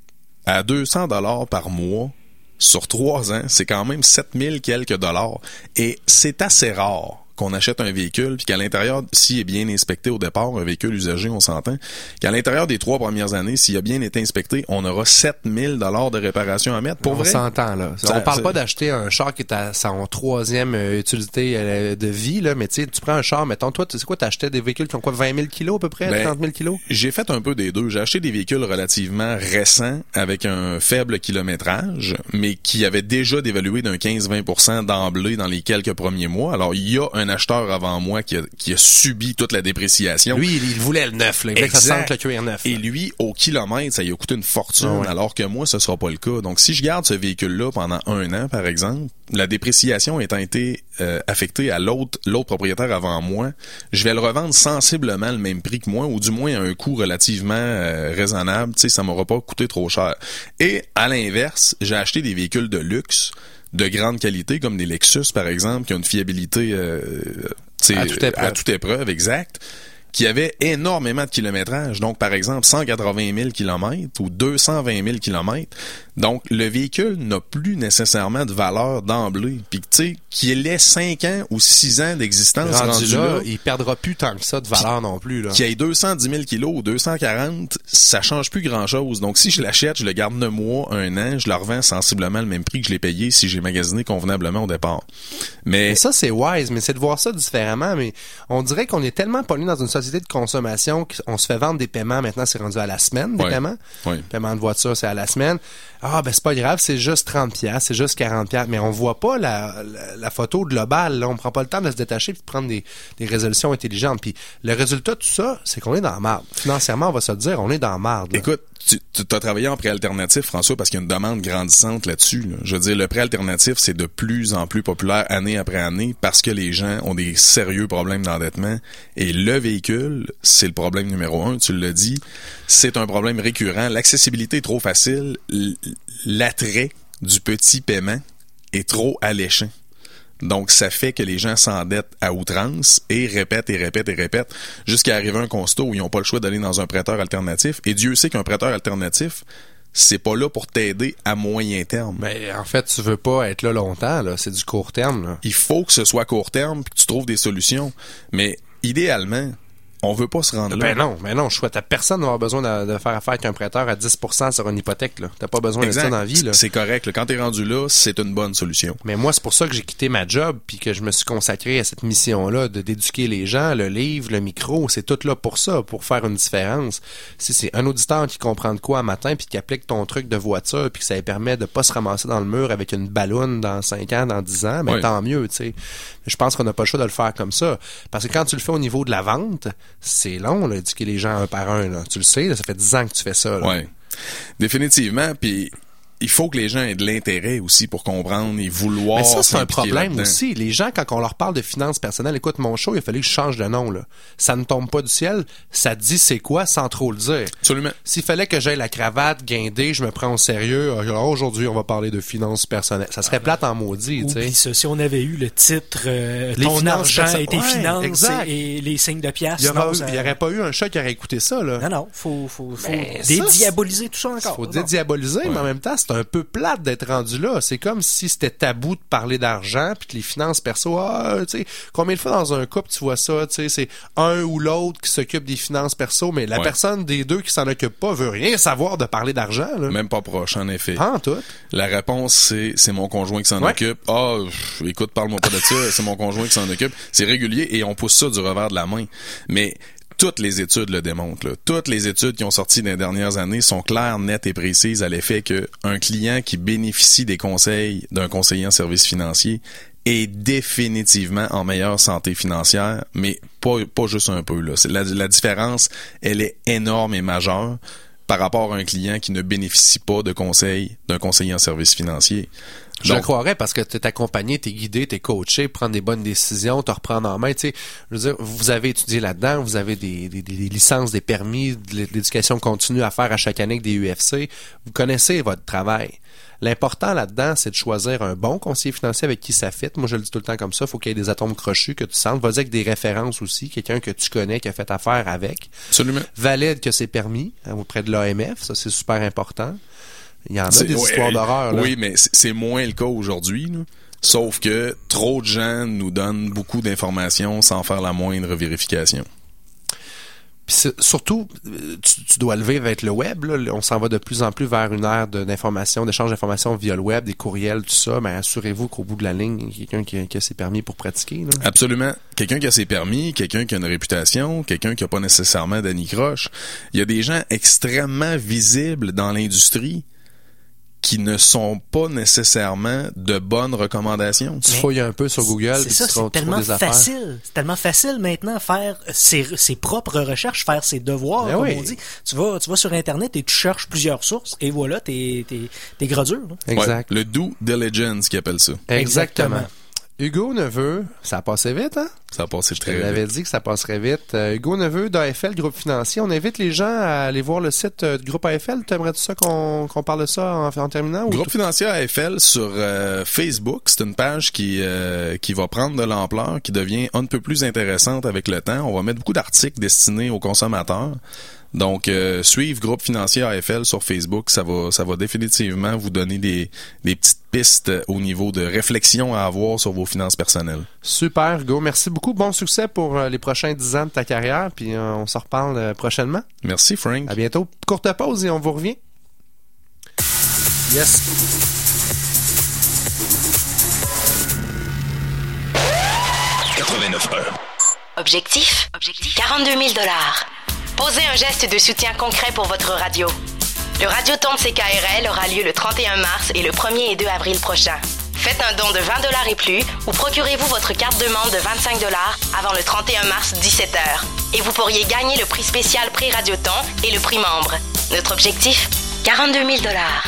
à 200 dollars par mois, sur 3 ans, c'est quand même 7000 quelques dollars. Et c'est assez rare qu'on achète un véhicule, puis qu'à l'intérieur, s'il est bien inspecté au départ, un véhicule usagé, on s'entend, qu'à l'intérieur des trois premières années, s'il a bien été inspecté, on aura 7000 dollars de réparation à mettre. Pour on vrai? s'entend là. Ça- on parle pas d'acheter un char qui est à son troisième euh, utilité euh, de vie, là, mais tu sais, tu prends un char, mettons, toi, tu sais quoi, t'achetais des véhicules qui ont quoi, 20 000 kilos à peu près, Ben, 30 000 kilos? J'ai fait un peu des deux. J'ai acheté des véhicules relativement récents avec un faible kilométrage, mais qui avaient déjà dévalué d'un 15-20% d'emblée dans les quelques premiers mois. Alors, il y a un acheteur avant moi qui a, qui a subi toute la dépréciation. Lui, il, il voulait le neuf, là. Il voulait que ça Exact. sente le cuir neuf. Et lui, au kilomètre, ça lui a coûté une fortune, Ah ouais. alors que moi, ce sera pas le cas. Donc, si je garde ce véhicule-là pendant un an, par exemple, la dépréciation étant été euh, affectée à l'autre l'autre propriétaire avant moi, je vais le revendre sensiblement le même prix que moi, ou du moins à un coût relativement euh, raisonnable. Tu sais, ça m'aura pas coûté trop cher. Et à l'inverse, j'ai acheté des véhicules de luxe de grande qualité, comme des Lexus, par exemple, qui ont une fiabilité euh, À toute épreuve. à toute épreuve, exact qui avait énormément de kilométrage. Donc, par exemple, 180 000 kilomètres ou 220 000 kilomètres. Donc, le véhicule n'a plus nécessairement de valeur d'emblée. Puis, tu sais, qu'il ait 5 ans ou 6 ans d'existence rendu, rendu, là, là, il perdra plus tant que ça de valeur non plus, qu'il ait 210 000 kilos ou 240, ça change plus grand-chose. Donc, si je l'achète, je le garde 9 mois, un an, je le revends sensiblement le même prix que je l'ai payé si j'ai magasiné convenablement au départ. Mais Mais ça, c'est wise, mais c'est de voir ça différemment. Mais on dirait qu'on est tellement pogné dans une société de consommation qu'on se fait vendre des paiements. Maintenant, c'est rendu à la semaine, des Ouais. paiements. Ouais. Paiement de voiture, c'est à la semaine. Ah, ben c'est pas grave, c'est juste 30 pièces, c'est juste 40 pièces. Mais on voit pas la, la, la photo globale. Là. On prend pas le temps de se détacher et de prendre des, des résolutions intelligentes. Puis le résultat de tout ça, c'est qu'on est dans la marde. Financièrement, on va se dire, on est dans la marde. Écoute, tu as travaillé en prêt alternatif, François, parce qu'il y a une demande grandissante là-dessus. là. Je veux dire, le prêt alternatif, c'est de plus en plus populaire année après année parce que les gens ont des sérieux problèmes d'endettement. Et le véhicule, c'est le problème numéro un, tu l'as dit. C'est un problème récurrent. L'accessibilité est trop facile. L'attrait du petit paiement est trop alléchant. Donc, ça fait que les gens s'endettent à outrance et répètent et répètent et répètent jusqu'à arriver à un constat où ils n'ont pas le choix d'aller dans un prêteur alternatif. Et Dieu sait qu'un prêteur alternatif, c'est pas là pour t'aider à moyen terme. Mais en fait, tu veux pas être là longtemps, là. C'est du court terme, là. Il faut que ce soit court terme que tu trouves des solutions. Mais idéalement, on veut pas se rendre là. Ben non, ben non, je souhaite à personne d'avoir besoin de, de faire affaire avec un prêteur à 10% sur une hypothèque. là. T'as pas besoin de ça dans la vie. Là. C'est correct. là. Quand t'es rendu là, c'est une bonne solution. Mais moi, c'est pour ça que j'ai quitté ma job puis que je me suis consacré à cette mission-là de d'éduquer les gens, le livre, le micro, c'est tout là pour ça, pour faire une différence. Si c'est un auditeur qui comprend de quoi un matin puis qui applique ton truc de voiture puis que ça lui permet de pas se ramasser dans le mur avec une balloune dans 5 ans, dans 10 ans, ben tant mieux, tu sais. Je pense qu'on n'a pas le choix de le faire comme ça. Parce que quand tu le fais au niveau de la vente, c'est long, là, éduquer les gens un par un, là. Tu le sais, là, ça fait 10 ans que tu fais ça, là. Définitivement. Puis il faut que les gens aient de l'intérêt aussi pour comprendre et vouloir. Mais ça, c'est un problème aussi. Les gens, quand on leur parle de finances personnelles, écoute, mon show, il a fallu que je change de nom, là. Ça ne tombe pas du ciel. Ça dit c'est quoi sans trop le dire. Absolument. S'il fallait que j'aille la cravate guindée, je me prends au sérieux. Alors aujourd'hui, on va parler de finances personnelles. Ça serait plate en maudit, tu sais. Si on avait eu le titre euh, Les Ton finances argent perso- et tes Ouais, finances exact. et les signes de pièces. Il y aura non, eu- ça- il y aurait pas eu un chat qui aurait écouté ça, là. Non, non, faut, faut, faut Mais ça, dédiaboliser tout ça encore. faut Non. dédiaboliser, mais en même temps, c'est un peu plate d'être rendu là. C'est comme si c'était tabou de parler d'argent, puis que les finances perso, ah, tu sais, combien de fois dans un couple tu vois ça, tu sais, c'est un ou l'autre qui s'occupe des finances perso, mais la Ouais. personne des deux qui s'en occupe pas veut rien savoir de parler d'argent, là. Même pas proche, en effet. Pas en tout. La réponse, c'est c'est mon conjoint qui s'en Ouais. occupe. Ah, pff, écoute, parle-moi pas de ça, c'est mon conjoint qui s'en occupe. C'est régulier et on pousse ça du revers de la main. Mais toutes les études le démontrent. là. Toutes les études qui ont sorti dans les dernières années sont claires, nettes et précises à l'effet que un client qui bénéficie des conseils d'un conseiller en services financiers est définitivement en meilleure santé financière, mais pas, pas juste un peu. Là. La, la différence, elle est énorme et majeure par rapport à un client qui ne bénéficie pas de conseils d'un conseiller en services financiers. Je le croirais parce que t'es accompagné, t'es guidé, t'es coaché, prendre des bonnes décisions, te reprendre en main. Tu sais, je veux dire, vous avez étudié là-dedans, vous avez des, des, des licences, des permis, de l'éducation continue à faire à chaque année avec des UFC. Vous connaissez votre travail. L'important là-dedans, c'est de choisir un bon conseiller financier avec qui ça fit. Moi, je le dis tout le temps comme ça. Faut qu'il y ait des atomes crochus que tu sentes. Vas-y avec des références aussi. Quelqu'un que tu connais, qui a fait affaire avec. absolument. Valide que c'est permis hein, auprès de l'AMF. Ça, c'est super important. Il y en a des ouais, histoires d'horreur. là. Oui, mais c'est moins le cas aujourd'hui. Sauf que trop de gens nous donnent beaucoup d'informations sans faire la moindre vérification. Puis surtout, tu, tu dois le vivre avec le web. Là. On s'en va de plus en plus vers une ère d'information, d'échange d'informations via le web, des courriels, tout ça. Mais assurez-vous qu'au bout de la ligne, il y a quelqu'un qui, a- qui a ses permis pour pratiquer. Là. Absolument. Quelqu'un qui a ses permis, quelqu'un qui a une réputation, quelqu'un qui a pas nécessairement d'anicroche. Il y a des gens extrêmement visibles dans l'industrie qui ne sont pas nécessairement de bonnes recommandations. Tu fouilles un peu sur Google, C'est ça, c'est tellement facile. C'est tellement facile maintenant faire ses, ses propres recherches, faire ses devoirs, Ben comme oui. on dit. Tu vas, tu vas sur Internet et tu cherches plusieurs sources et voilà, t'es, t'es, t'es gradure. là. Exact. Ouais, le due diligence qui appelle ça. Exactement. Exactement. Hugo Neveu, ça a passé vite, hein? Ça a passé Je très vite. dit que ça passerait vite. Euh, Hugo Neveu d'AFL, groupe financier. On invite les gens à aller voir le site euh, du groupe AFL. T'aimerais-tu ça qu'on qu'on parle de ça en, en terminant? ou Groupe financier AFL sur euh, Facebook, c'est une page qui qui va prendre de l'ampleur, qui devient un peu plus intéressante avec le temps. On va mettre beaucoup d'articles destinés aux consommateurs. Donc, euh, suivre Groupe Financier AFL sur Facebook, ça va, ça va définitivement vous donner des, des petites pistes au niveau de réflexion à avoir sur vos finances personnelles. Super, Hugo. Merci beaucoup. Bon succès pour euh, les prochains 10 ans de ta carrière. Puis euh, on se reparle euh, prochainement. Merci, Frank. À bientôt. Courte pause et on vous revient. Yes. Objectif, Objectif 42 000 dollars. Posez un geste de soutien concret pour votre radio. Le Radioton de CKRL aura lieu le 31 mars et le 1er et 2 avril prochain. Faites un don de 20 dollars et plus ou procurez-vous votre carte de membre de 25 dollars avant le 31 mars 17h. Et vous pourriez gagner le prix spécial prix Radioton et le prix membre. Notre objectif 42 000 dollars.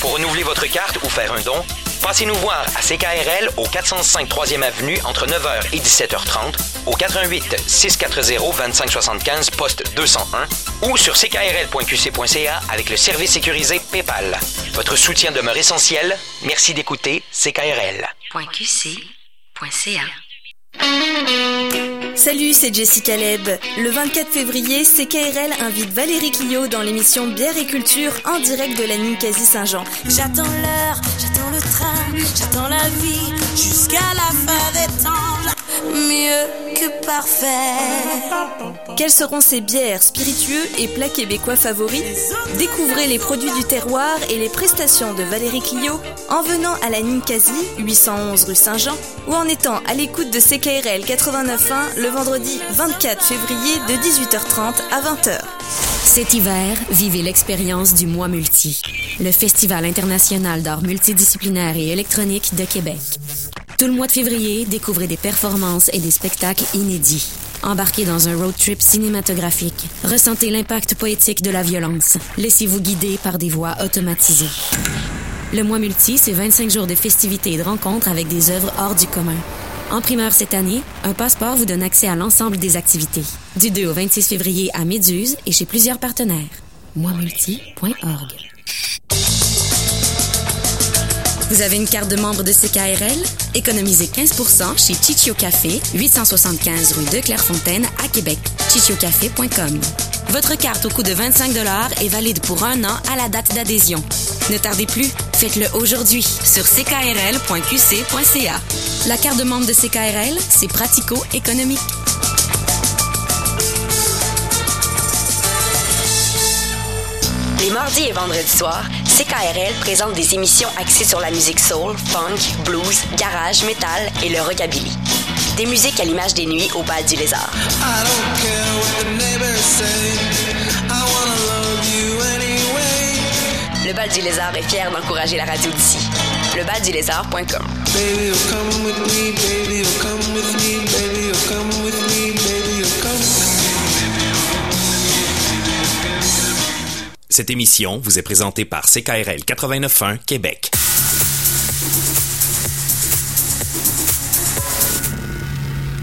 Pour renouveler votre carte ou faire un don, passez nous voir à CKRL au 405 3e Avenue entre 9h et 17h30, au 88 640 2575 poste 201 ou sur ckrl.qc.ca avec le service sécurisé PayPal. Votre soutien demeure essentiel. Merci d'écouter CKRL. .qc.ca Salut, c'est Jessica Leb. Le 24 février, CKRL invite Valérie Clio dans l'émission Bière et Culture en direct de la Ninkasi Saint-Jean. J'attends l'heure, j'attends le train, j'attends la vie jusqu'à la fin des temps. Mieux que parfait. Quels seront ces bières, spiritueux et plats québécois favoris? Découvrez les produits du terroir et les prestations de Valérie Clio en venant à la Ninkasi, 811 rue Saint-Jean, ou en étant à l'écoute de CKRL 89.1 le vendredi 24 février de 18h30 à 20h. Cet hiver, vivez l'expérience du Mois Multi, le Festival international d'art multidisciplinaire et électronique de Québec. Tout le mois de février, découvrez des performances et des spectacles inédits. Embarquez dans un road trip cinématographique. Ressentez l'impact poétique de la violence. Laissez-vous guider par des voix automatisées. Le mois multi, c'est 25 jours de festivités et de rencontres avec des œuvres hors du commun. En primeur cette année, un passeport vous donne accès à l'ensemble des activités. Du 2 au 26 février à Méduse et chez plusieurs partenaires. moismulti.org. Vous avez une carte de membre de CKRL? Économisez 15% chez Chichio Café, 875 rue de Clairefontaine à Québec. chichiocafé.com. Votre carte au coût de 25 est valide pour un an à la date d'adhésion. Ne tardez plus, faites-le aujourd'hui sur ckrl.qc.ca. La carte de membre de CKRL, c'est pratico-économique. Les mardis et vendredis soirs, CKRL présente des émissions axées sur la musique soul, funk, blues, garage, metal et le rockabilly. Des musiques à l'image des nuits au bal du lézard. Le bal du lézard est fier d'encourager la radio d'ici. Lebaldulézard.com Cette émission vous est présentée par CKRL 89.1 Québec.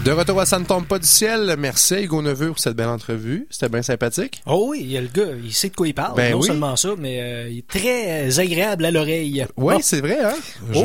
De retour à Ça ne tombe pas du ciel. Merci à Hugo Neveu pour cette belle entrevue. C'était bien sympathique. Oh oui, il y a le gars, il sait de quoi il parle. Ben non oui. seulement ça, mais euh, il est très euh, agréable à l'oreille. Oui, Oh. c'est vrai, hein? Oh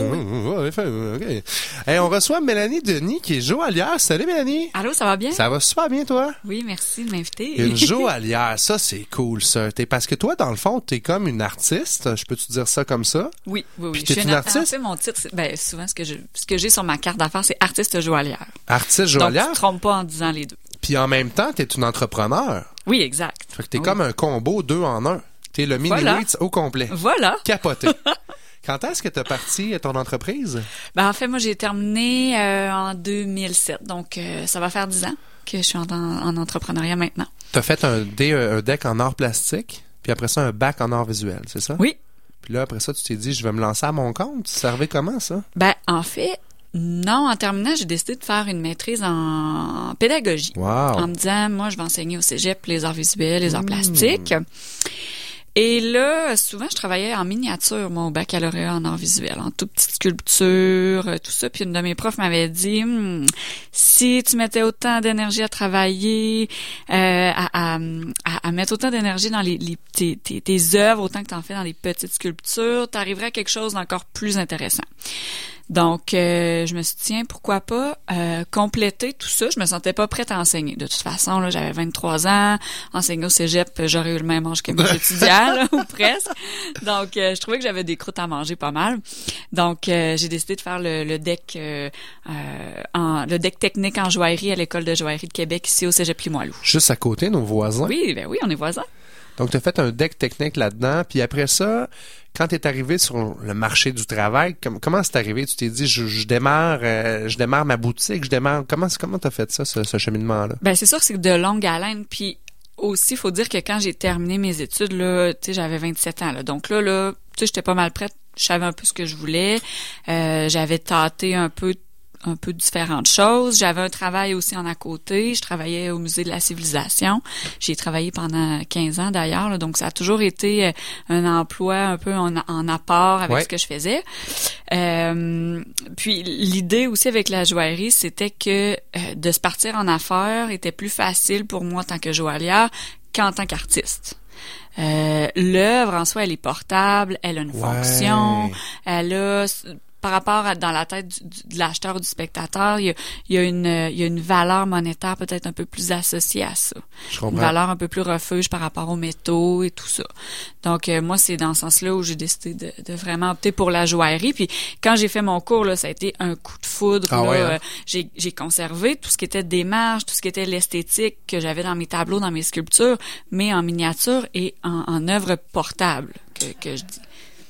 Je-. Hey, on reçoit Mélanie Denis, qui est joaillière. Salut, Mélanie. Allô, ça va bien? Ça va super bien, toi? Oui, merci de m'inviter. Une joaillière, ça, c'est cool, ça. Parce que toi, dans le fond, t'es comme une artiste. Je peux-tu dire ça comme ça? Oui, oui, oui. Je suis une artiste? fait, mon titre, c'est- ben, souvent, ce que je- ce que j'ai sur ma carte d'affaires, c'est artiste joaillière. Artiste Donc, tu te trompes pas en disant les deux. Puis en même temps, t'es une entrepreneur. Oui, exact. Fait que t'es Oui. comme un combo deux en un. T'es le mini Voilà. Au complet. Voilà. Capoté. Quand est-ce que t'as parti ton entreprise? Ben, en fait, moi, j'ai terminé euh, en 2007. Donc, euh, ça va faire 10 ans que je suis en, en entrepreneuriat maintenant. T'as fait un, dé- un deck en art plastique, puis après ça, un bac en art visuel, c'est ça? Oui. Puis là, après ça, tu t'es dit, je vais me lancer à mon compte. Ça servait comment, ça? Ben, en fait, non, en terminant, j'ai décidé de faire une maîtrise en pédagogie. Wow. En me disant, moi, je vais enseigner au cégep les arts visuels, les arts Hmm. plastiques. Et là, souvent, je travaillais en miniature, mon baccalauréat en arts visuels, en toute petite sculpture, euh, tout ça. Puis une de mes profs m'avait dit, Hmm, si tu mettais autant d'énergie à travailler, euh, à, à, à- à mettre autant d'énergie dans les, les- tes, tes, tes œuvres, autant que tu en fais dans les petites sculptures, tu arriverais à quelque chose d'encore plus intéressant. Donc, euh, je me suis dit, tiens, pourquoi pas euh, compléter tout ça. Je me sentais pas prête à enseigner. De toute façon, là, j'avais 23 ans. Enseigner au cégep, j'aurais eu le même âge que mes étudiants, là, ou presque. Donc, euh, je trouvais que j'avais des croûtes à manger pas mal. Donc, euh, j'ai décidé de faire le, le deck euh, euh, en, le deck technique en joaillerie à l'école de joaillerie de Québec, ici au cégep Limoilou. Juste à côté, nos voisins. Oui, ben oui, on est voisins. Donc, t'as fait un deck technique là-dedans, puis après ça, quand t'es arrivé sur le marché du travail, com- comment c'est arrivé? Tu t'es dit, je, démarre, euh, je démarre ma boutique, je démarre. Comment, comment t'as fait ça, ce, cheminement-là? Ben c'est sûr que c'est de longue haleine. Puis aussi, faut dire que quand j'ai terminé mes études, là, tu j'avais 27 ans. Là, donc là, là, tu j'étais pas mal prête. Je savais un peu ce que je voulais. Euh, j'avais tâté un peu un peu différentes choses. J'avais un travail aussi en à côté. Je travaillais au musée de la civilisation. J'ai travaillé pendant 15 ans d'ailleurs, donc ça a toujours été euh, un emploi un peu en, en apport avec Ouais. ce que je faisais. Euh, puis l'idée aussi avec la joaillerie, c'était que euh, de se partir en affaires était plus facile pour moi en tant que joaillière qu'en tant qu'artiste. Euh, L'œuvre en soi, elle est portable, elle a une Ouais. fonction, elle a par rapport à dans la tête du, du- de l'acheteur ou du spectateur, il y a, il y a une euh, il y a une valeur monétaire peut-être un peu plus associée à ça. Je Une comprends. valeur un peu plus refuge par rapport aux métaux et tout ça. Donc euh, moi c'est dans ce sens-là où j'ai décidé de, de vraiment opter pour la joaillerie. Puis quand j'ai fait mon cours là, ça a été un coup de foudre. Ah ouais, hein? Euh, j'ai j'ai conservé tout ce qui était démarche, tout ce qui était l'esthétique que j'avais dans mes tableaux, dans mes sculptures, mais en miniature et en, en œuvre portable que, que je dis.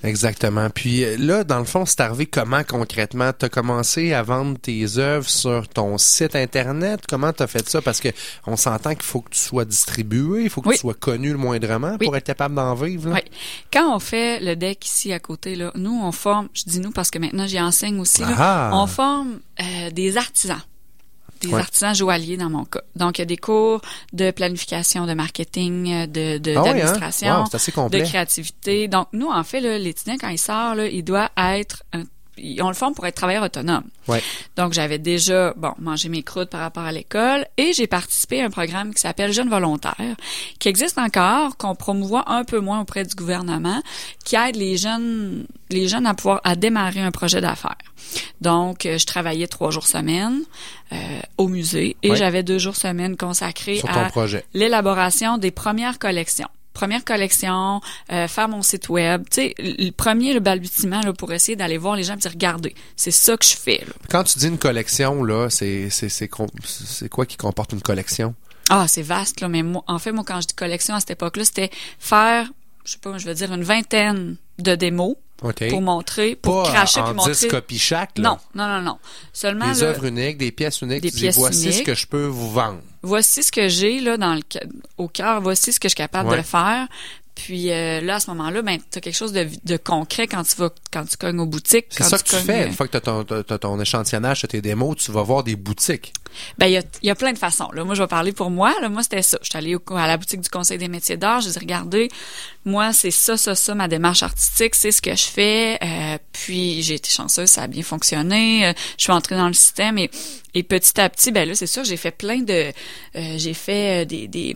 Exactement. Puis euh, là, dans le fond, c'est arrivé comment concrètement? Tu as commencé à vendre tes œuvres sur ton site Internet? Comment tu as fait ça? Parce que on s'entend qu'il faut que tu sois distribué, il faut que Oui. tu sois connu le moindrement Oui. pour être capable d'en vivre. là. Oui. Quand on fait le deck ici à côté, là, nous, on forme, je dis nous parce que maintenant j'y enseigne aussi, là, Ah. on forme euh, des artisans. Des Ouais. artisans joailliers dans mon cas. Donc, il y a des cours de planification, de marketing, de, de- Ah hein? d'administration, Wow, c'est assez complet. de créativité. Donc, nous, en fait, là, l'étudiant, quand il sort, là, il doit être... un- on le forme pour être travailleur autonome. Ouais. Donc, j'avais déjà, bon, mangé mes croûtes par rapport à l'école et j'ai participé à un programme qui s'appelle Jeunes volontaires, qui existe encore, qu'on promouvoit un peu moins auprès du gouvernement, qui aide les jeunes, les jeunes à pouvoir, à démarrer un projet d'affaires. Donc, euh, je travaillais trois jours semaine euh, au musée et Ouais. j'avais deux jours semaine consacrés à projet. l'élaboration des premières collections. Première collection, euh, faire mon site web. Tu sais, le premier, le balbutiement, là, pour essayer d'aller voir les gens et dire, regardez, c'est ça que je fais. Là. Quand tu dis une collection, là, c'est c'est c'est quoi qui comporte une collection? Ah, c'est vaste, là, mais moi, en fait, moi, quand je dis collection à cette époque-là, c'était faire, je sais pas, je veux dire, une vingtaine de démos pour montrer, pour Pas cracher en puis montrer. 10 copies chaque, là. Non, non, non, non. Seulement, Des œuvres uniques, des pièces uniques. Des tu dis, pièces voici ce que je peux vous vendre. Voici ce que j'ai, là, dans le, au cœur, voici ce que je suis capable Ouais. de faire. Puis euh, là, à ce moment-là, ben, tu as quelque chose de, de concret quand tu vas, quand tu cognes aux boutiques. C'est ça que tu fais. euh, Une fois que tu as ton, t'as- t'as ton échantillonnage, t'as tes démos, tu vas voir des boutiques. Ben, il y a, y a plein de façons. Là. Moi, je vais parler pour moi. Là. Moi, c'était ça. Je suis allée au- à la boutique du Conseil des métiers d'art. J'ai dit, regardez, moi, c'est ça, ça, ça, ma démarche artistique. C'est ce que je fais. Euh, puis, j'ai été chanceuse. Ça a bien fonctionné. Euh, je suis entrée dans le système. Et, et petit à petit, ben là, c'est sûr, j'ai fait plein de... j'ai fait des... des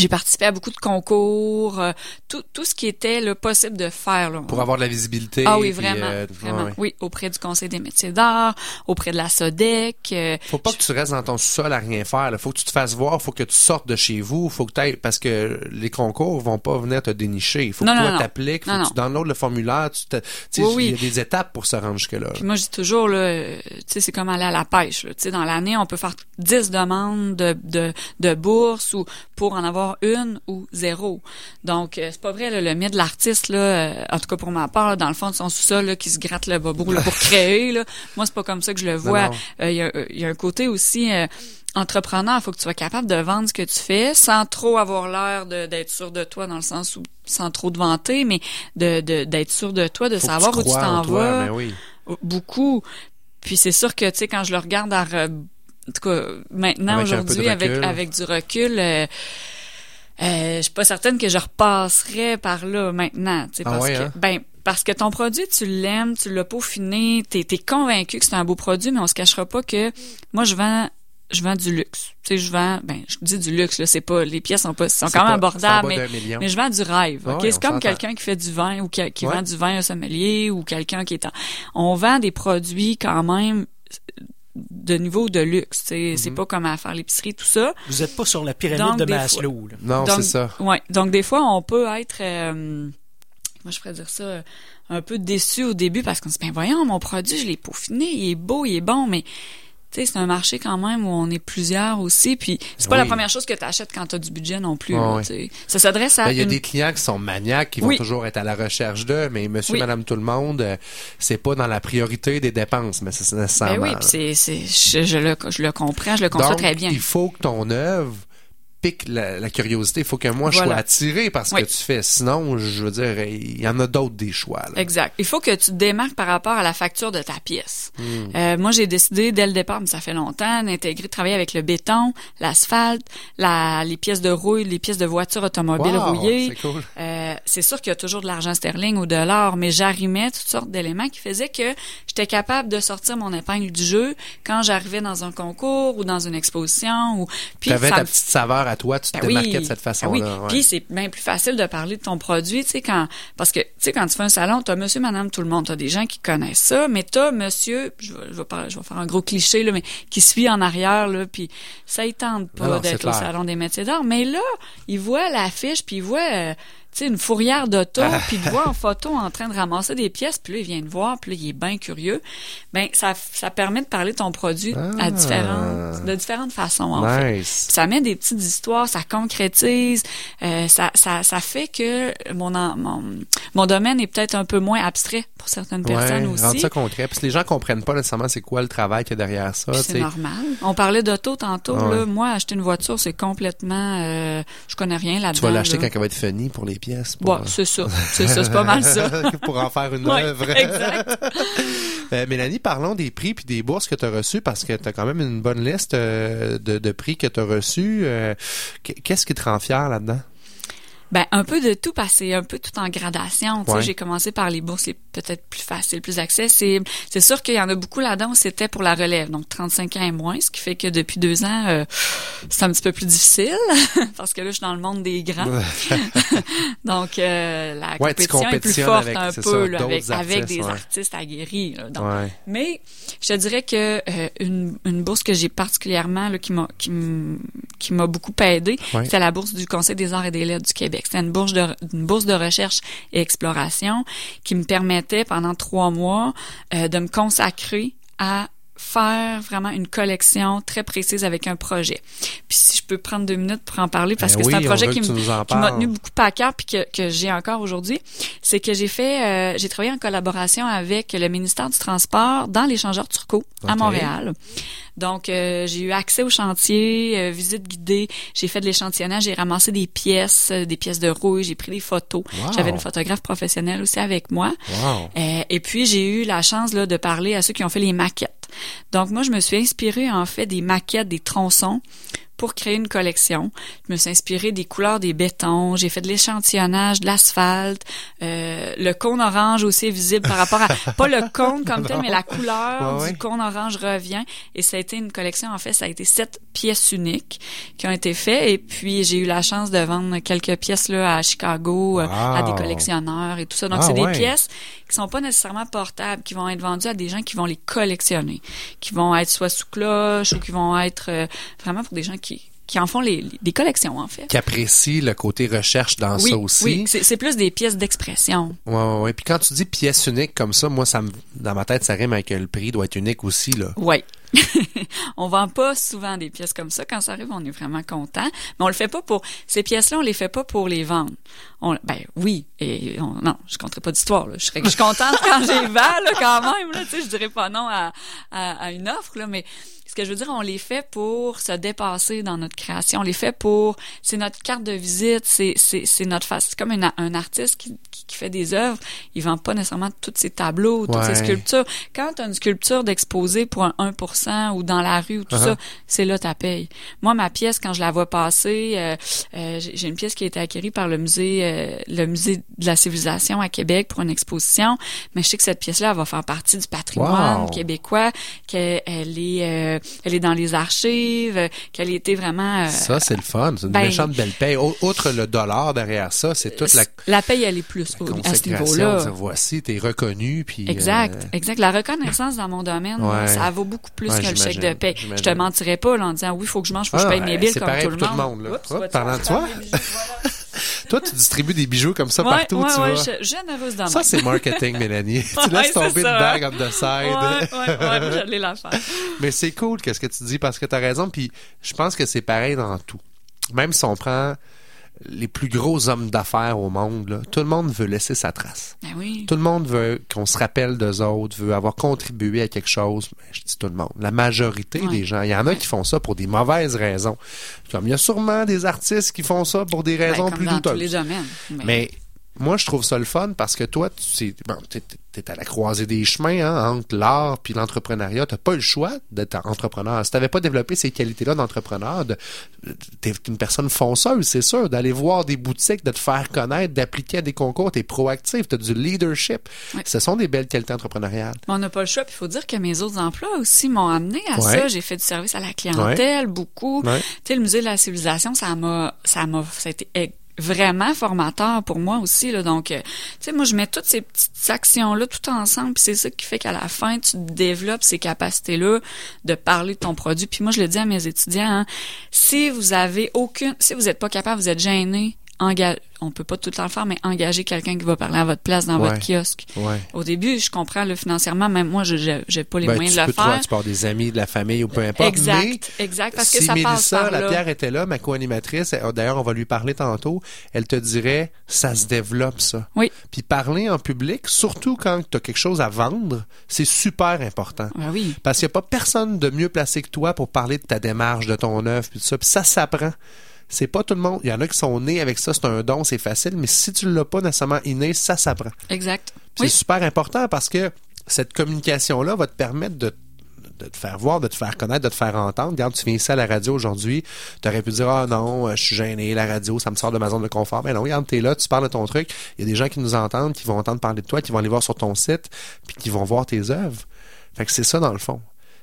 j'ai participé à beaucoup de concours, euh, tout, tout ce qui était là, possible de faire. Là. Pour avoir de la visibilité. Ah oui, vraiment, euh, vraiment. ouais. Oui, auprès du Conseil des métiers d'art, auprès de la SODEC. euh, Faut pas que tu restes dans ton sol à rien faire. Là. Faut que tu te fasses voir, faut que tu sortes de chez vous, faut que tu parce que les concours vont pas venir te dénicher. Il faut Non, que non, toi t'appliques, faut Non, que tu downloads le formulaire, tu Oui, oui. il y a des étapes pour se rendre jusque là. Puis moi, je dis toujours, là, tu sais, c'est comme aller à la pêche. Là. Tu sais, dans l'année, on peut faire 10 demandes de, de, de bourse ou pour en avoir une ou zéro. Donc, euh, c'est pas vrai, là, le mythe de l'artiste, là, euh, en tout cas pour ma part, là, dans le fond de son sous-sol, là, qui se gratte le bobo là, pour créer, là, moi, c'est pas comme ça que je le vois. Euh, Il y, a, il y a un côté aussi... euh, entrepreneur, il faut que tu sois capable de vendre ce que tu fais sans trop avoir l'air d'être sûr de toi dans le sens où sans trop te vanter, mais de d'être sûr de toi, de Faut savoir où tu t'en vas mais oui. beaucoup. Puis c'est sûr que, tu sais, quand je le regarde à... En tout cas, maintenant, de aujourd'hui, avec, avec du recul, euh, euh, je suis pas certaine que je repasserais par là maintenant. tu sais, Ah parce ouais, que, hein? ben, parce que ton produit, tu l'aimes, tu l'as peaufiné, t'es es convaincu que c'est un beau produit, mais on se cachera pas que moi, je vends je vends du luxe. Tu sais, je vends, ben, je dis du luxe, là, c'est pas, les pièces sont pas, sont quand même abordables, mais, mais je vends du rêve, Ah ok? c'est comme quelqu'un qui fait du vin ou qui, qui Ouais. vend du vin au sommelier ou quelqu'un qui est en, on vend des produits quand même de niveau de luxe, Mm-hmm. c'est pas comme à faire l'épicerie, tout ça. Vous êtes pas sur la pyramide Donc, de Maslow. Non, Donc, c'est ça. Ouais. Donc, des fois, on peut être, euh, moi, je pourrais dire ça, euh, un peu déçu au début parce qu'on se dit, ben voyons, mon produit, je l'ai peaufiné, il est beau, il est bon, mais c'est un marché quand même où on est plusieurs aussi, puis c'est pas Oui. la première chose que tu achètes quand tu as du budget non plus. Ça s'adresse à Ben, Il y a une- des clients qui sont maniaques, qui Oui. vont toujours être à la recherche d'eux, mais monsieur, madame, tout le monde, euh, c'est pas dans la priorité des dépenses, mais c'est Ben nécessairement. oui, puis c'est, c'est, je, je le, je le comprends, je le conçois Donc, très bien. il faut que ton œuvre pique la, la curiosité. Il faut que moi, je sois attiré par ce Oui. que tu fais. Sinon, je veux dire, il y en a d'autres des choix. là. Exact. Il faut que tu te démarques par rapport à la facture de ta pièce. Hmm. Euh, moi, j'ai décidé dès le départ, mais ça fait longtemps, d'intégrer, de travailler avec le béton, l'asphalte, la, les pièces de rouille, les pièces de voitures automobiles Wow, rouillées. c'est cool. Euh, c'est sûr qu'il y a toujours de l'argent sterling ou de l'or, mais j'arrimais toutes sortes d'éléments qui faisaient que j'étais capable de sortir mon épingle du jeu quand j'arrivais dans un concours ou dans une exposition. Ou puis avais ta petite saveur à toi, tu te ben démarquais de cette ben façon-là. oui. Puis c'est bien plus facile de parler de ton produit, tu sais quand parce que tu sais quand tu fais un salon, tu as monsieur, madame, tout le monde, tu as des gens qui connaissent ça, mais tu as monsieur, je vais, je vais, je vais faire un gros cliché là, mais qui suit en arrière là, puis ça il tente pas d'être au salon des métiers d'art, mais là, il voit l'affiche puis il voit euh, sais, une fourrière d'auto, ah. puis te voit en photo en train de ramasser des pièces, puis là, il vient te voir, puis là, il est bien curieux. Ben, ça, ça permet de parler de ton produit à ah. différentes, de différentes façons, en fait. ça met des petites histoires, ça concrétise, euh, ça, ça, ça fait que mon, mon, mon domaine est peut-être un peu moins abstrait pour certaines personnes aussi. Rendre ça concret, parce que les gens comprennent pas nécessairement c'est quoi le travail qu'il y a derrière ça. C'est normal. On parlait d'auto tantôt, là. Moi, acheter une voiture, c'est complètement, euh, je connais rien là-dedans. Tu vas l'acheter quand elle va être finie pour les pièces. Bon, c'est ça. C'est ça, c'est pas mal ça. pour en faire une œuvre. exact. Euh, Mélanie, parlons des prix puis des bourses que tu as reçues parce que tu as quand même une bonne liste euh, de, de prix que tu as reçus. Euh, qu'est-ce qui te rend fier là-dedans? Ben un peu de tout parce un peu tout en gradation. Tu sais, j'ai commencé par les bourses les peut-être plus faciles, plus accessibles. C'est sûr qu'il y en a beaucoup là-dedans. C'était pour la relève, donc 35 ans et moins, ce qui fait que depuis deux ans, euh, c'est un petit peu plus difficile parce que là, je suis dans le monde des grands. donc euh, la compétition est plus forte un peu là, avec, avec des artistes aguerris. Là, donc. Mais je te dirais que euh, une, une bourse que j'ai particulièrement là, qui m'a qui m'a beaucoup aidé, c'est la bourse du Conseil des arts et des lettres du Québec. C'était une bourse de, une bourse de recherche et exploration qui me permettait pendant trois mois euh, de me consacrer à faire vraiment une collection très précise avec un projet. Puis si je peux prendre deux minutes pour en parler parce ben que c'est un projet qui, m'a tenu beaucoup à cœur puis que, que j'ai encore aujourd'hui, c'est que j'ai fait euh, j'ai travaillé en collaboration avec le ministère du Transport dans l'échangeur Turcot à Montréal. Donc, euh, j'ai eu accès au chantier, euh, visite guidée. J'ai fait de l'échantillonnage, j'ai ramassé des pièces, euh, des pièces de rouille, j'ai pris des photos. J'avais une photographe professionnelle aussi avec moi. et puis, j'ai eu la chance là, de parler à ceux qui ont fait les maquettes. Donc, moi, je me suis inspirée en fait des maquettes, des tronçons pour créer une collection. Je me suis inspirée des couleurs des bétons, j'ai fait de l'échantillonnage de l'asphalte, euh, le cône orange aussi est visible par rapport à pas le cône comme tel, mais la couleur du cône orange revient. Et ça a été une collection en fait, ça a été sept pièces uniques qui ont été faites. Et puis j'ai eu la chance de vendre quelques pièces là à Chicago euh, à des collectionneurs et tout ça. Donc ah c'est des pièces qui sont pas nécessairement portables, qui vont être vendues à des gens qui vont les collectionner, qui vont être soit sous cloche ou qui vont être euh, vraiment pour des gens qui qui en font les, des collections, en fait. Qui apprécient le côté recherche dans ça aussi. Oui, c'est plus des pièces d'expression. Oui, oui. Puis quand tu dis pièce unique comme ça, moi, ça me, dans ma tête, ça rime avec le prix doit être unique aussi, là. Oui. on vend pas souvent des pièces comme ça. Quand ça arrive, on est vraiment content. Mais on le fait pas pour ces pièces-là, on les fait pas pour les vendre. On, ben oui, et non, je compterai pas d'histoire. Je serais, je suis contente quand j'ai vends là, quand même. Là, tu sais, je dirais pas non à, à, à une offre là, mais ce que je veux dire, on les fait pour se dépasser dans notre création. On les fait pour, c'est notre carte de visite, c'est c'est c'est notre face. C'est comme un artiste qui, qui, fait des œuvres, il vend pas nécessairement tous ses tableaux, toutes ses sculptures. Quand tu as une sculpture d'exposer pour un 1% ou dans la rue ou tout uh-huh. ça, c'est là ta paye. Moi, ma pièce, quand je la vois passer, euh, euh, j'ai une pièce qui a été acquérie par le musée, euh, le musée de la civilisation à Québec pour une exposition, mais je sais que cette pièce-là, va faire partie du patrimoine québécois, qu'elle est elle est dans les archives, qu'elle était vraiment... Euh, ça, c'est le fun. C'est une ben, méchante belle paye. Outre le dollar derrière ça, c'est toute la... La paye, elle est plus à ce niveau-là. Voici, t'es reconnu, puis... Exact, euh, exact. La reconnaissance dans mon domaine, ça vaut beaucoup plus que le chèque de paye. Je te mentirais pas en disant, oui, il faut que je mange, faut que je paye mes billes comme tout le monde. Tout le monde là. parlant de toi... Toi, tu distribues des bijoux comme ça partout, ouais, tu ouais, vois. Je, généreuse dans Ça, c'est marketing, Mélanie. tu laisses tomber une bague on the side. Ouais, ouais, ouais, j'allais la faire. Mais c'est cool, qu'est-ce que tu dis, parce que tu as raison, puis je pense que c'est pareil dans tout. Même si on prend les plus gros hommes d'affaires au monde, tout le monde veut laisser sa trace. Ben oui. Tout le monde veut qu'on se rappelle d'eux autres, veut avoir contribué à quelque chose. Ben, je dis tout le monde. La majorité des gens. Il y en a qui font ça pour des mauvaises raisons. Comme il y a sûrement des artistes qui font ça pour des ben, raisons plus dans douteuses. Tous les domaines. Mais moi, je trouve ça le fun parce que toi, tu sais, bon, t'es, à la croisée des chemins hein, entre l'art puis l'entrepreneuriat. T'as pas le choix d'être entrepreneur. Si t'avais pas développé ces qualités-là d'entrepreneur, de, t'es une personne fonceuse, c'est sûr, d'aller voir des boutiques, de te faire connaître, d'appliquer à des concours. T'es proactif, t'as du leadership. Ce sont des belles qualités entrepreneuriales. Mais on n'a pas le choix. Puis il faut dire que mes autres emplois aussi m'ont amené à Ouais. ça. J'ai fait du service à la clientèle beaucoup. Ouais. Tu sais, le musée de la civilisation, ça m'a, ça m'a, ça a été vraiment formateur pour moi aussi. Là. Donc, euh, tu sais, moi, je mets toutes ces petites actions-là tout ensemble. Puis c'est ça qui fait qu'à la fin, tu développes ces capacités-là de parler de ton produit. Puis moi, je le dis à mes étudiants, hein, si vous avez aucune, si vous n'êtes pas capable, vous êtes gêné, enga- on peut pas tout le temps le faire, mais engager quelqu'un qui va parler à votre place dans Ouais. votre kiosque. Ouais. Au début, je comprends le financièrement, même moi, je j'ai pas les Ben, moyens tu de peux le voir, faire. tu peux avoir des amis, de la famille ou peu importe. Exact, mais exact, parce que ça passe Mélissa par là. Lapierre était là, ma co-animatrice, d'ailleurs, on va lui parler tantôt, elle te dirait, ça se développe, ça. Oui. Puis parler en public, surtout quand tu as quelque chose à vendre, c'est super important. Ah oui. Parce qu'il n'y a pas personne de mieux placé que toi pour parler de ta démarche, de ton œuvre, puis tout ça. Puis ça s'apprend. C'est pas tout le monde. Il y en a qui sont nés avec ça, c'est un don, c'est facile. Mais si tu l'as pas nécessairement inné, ça s'apprend. Exact. Oui. C'est super important parce que cette communication-là va te permettre de de te faire voir, de te faire connaître, de te faire entendre. Regarde, tu viens ici à la radio aujourd'hui, tu aurais pu dire Ah non, euh, je suis gêné, la radio, ça me sort de ma zone de confort. Mais non, regarde, t'es là, tu parles de ton truc. Il y a des gens qui nous entendent, qui vont entendre parler de toi, qui vont aller voir sur ton site, puis qui vont voir tes œuvres. Fait que c'est ça dans le fond.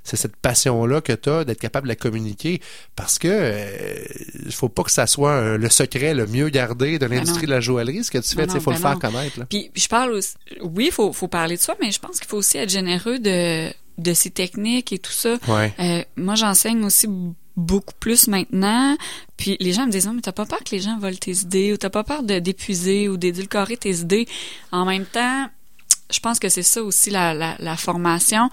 C'est cette passion-là que tu as d'être capable de la communiquer parce que euh, il faut pas que ça soit euh, le secret le mieux gardé de l'industrie non. de la joaillerie. Ce que tu fais, Non, il faut le ben faire non. connaître. Là. Puis je parle aussi, oui, faut faut parler de soi, mais je pense qu'il faut aussi être généreux de de ses techniques et tout ça. Ouais. Euh, moi, j'enseigne aussi beaucoup plus maintenant. Puis les gens me disent, non, mais t'as pas peur que les gens volent tes idées ou t'as pas peur de d'épuiser ou d'édulcorer tes idées. En même temps, je pense que c'est ça aussi la, la, la formation.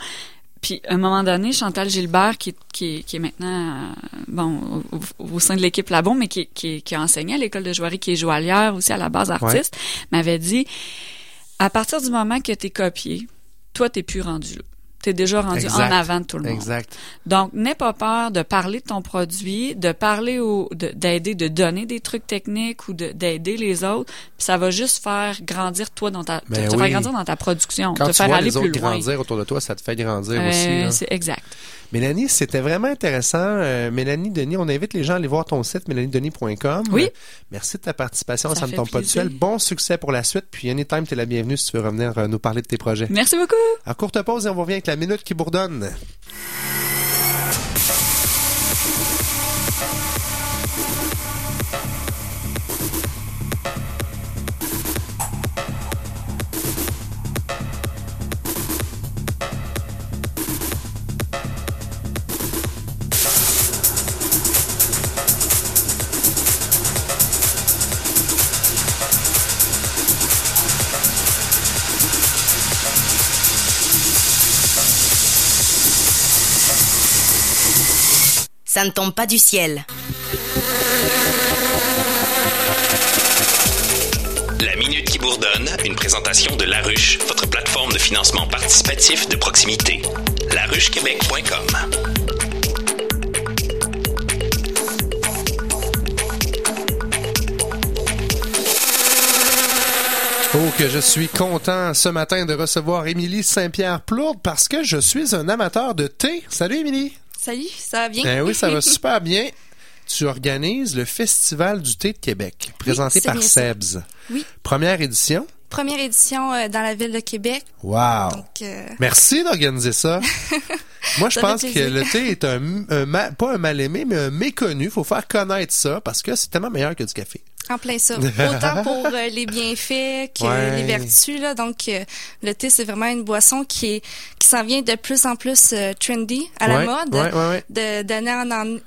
Puis à un moment donné, Chantal Gilbert, qui, qui, qui est maintenant euh, bon au, sein de l'équipe Labon, mais qui, qui, qui a enseigné à l'école de joaillerie, qui est joaillière aussi à la base artiste, m'avait dit à partir du moment que t'es copié, toi t'es plus rendu là. T'es déjà rendu Exact. en avant de tout le monde. Exact. Donc, n'aie pas peur de parler de ton produit, de parler de- d'aider, de, donner des trucs techniques ou de, d'aider les autres. Puis ça va juste faire grandir toi dans ta, Ben te oui. faire grandir dans ta production, Quand te tu faire vois aller les plus autres loin. grandir autour de toi, ça te fait grandir Euh, aussi. c'est exact. Mélanie, c'était vraiment intéressant. Euh, Mélanie Denis, on invite les gens à aller voir ton site, mélaniedenis.com. Oui. Merci de ta participation. Ça, Ça ne fait tombe pas du plaisir. ciel. Bon succès pour la suite. Puis anytime, tu es la bienvenue si tu veux revenir euh, nous parler de tes projets. Merci beaucoup. À courte pause et on revient avec la minute qui bourdonne. Ça ne tombe pas du ciel. La Minute qui bourdonne, une présentation de La Ruche, votre plateforme de financement participatif de proximité. laruchequebec.com. Oh, que je suis content ce matin de recevoir Émilie Saint-Pierre-Plourde parce que je suis un amateur de thé. Salut Émilie. Salut, ça va bien? Eh oui, ça va super bien. Tu organises le Festival du thé de Québec, présenté par. SEBS. Oui. Première édition? Première édition euh, dans la ville de Québec. Wow. Donc, euh, Merci d'organiser ça. Moi, je pense que le thé est un, un pas un mal aimé, mais un méconnu. faut faire connaître ça parce que c'est tellement meilleur que du café. En plein ça. Autant pour euh, les bienfaits que Ouais. les vertus. Là. Donc, euh, le thé, c'est vraiment une boisson qui est qui s'en vient de plus en plus euh, trendy, à la mode, ouais, ouais, ouais. de d'année en, an-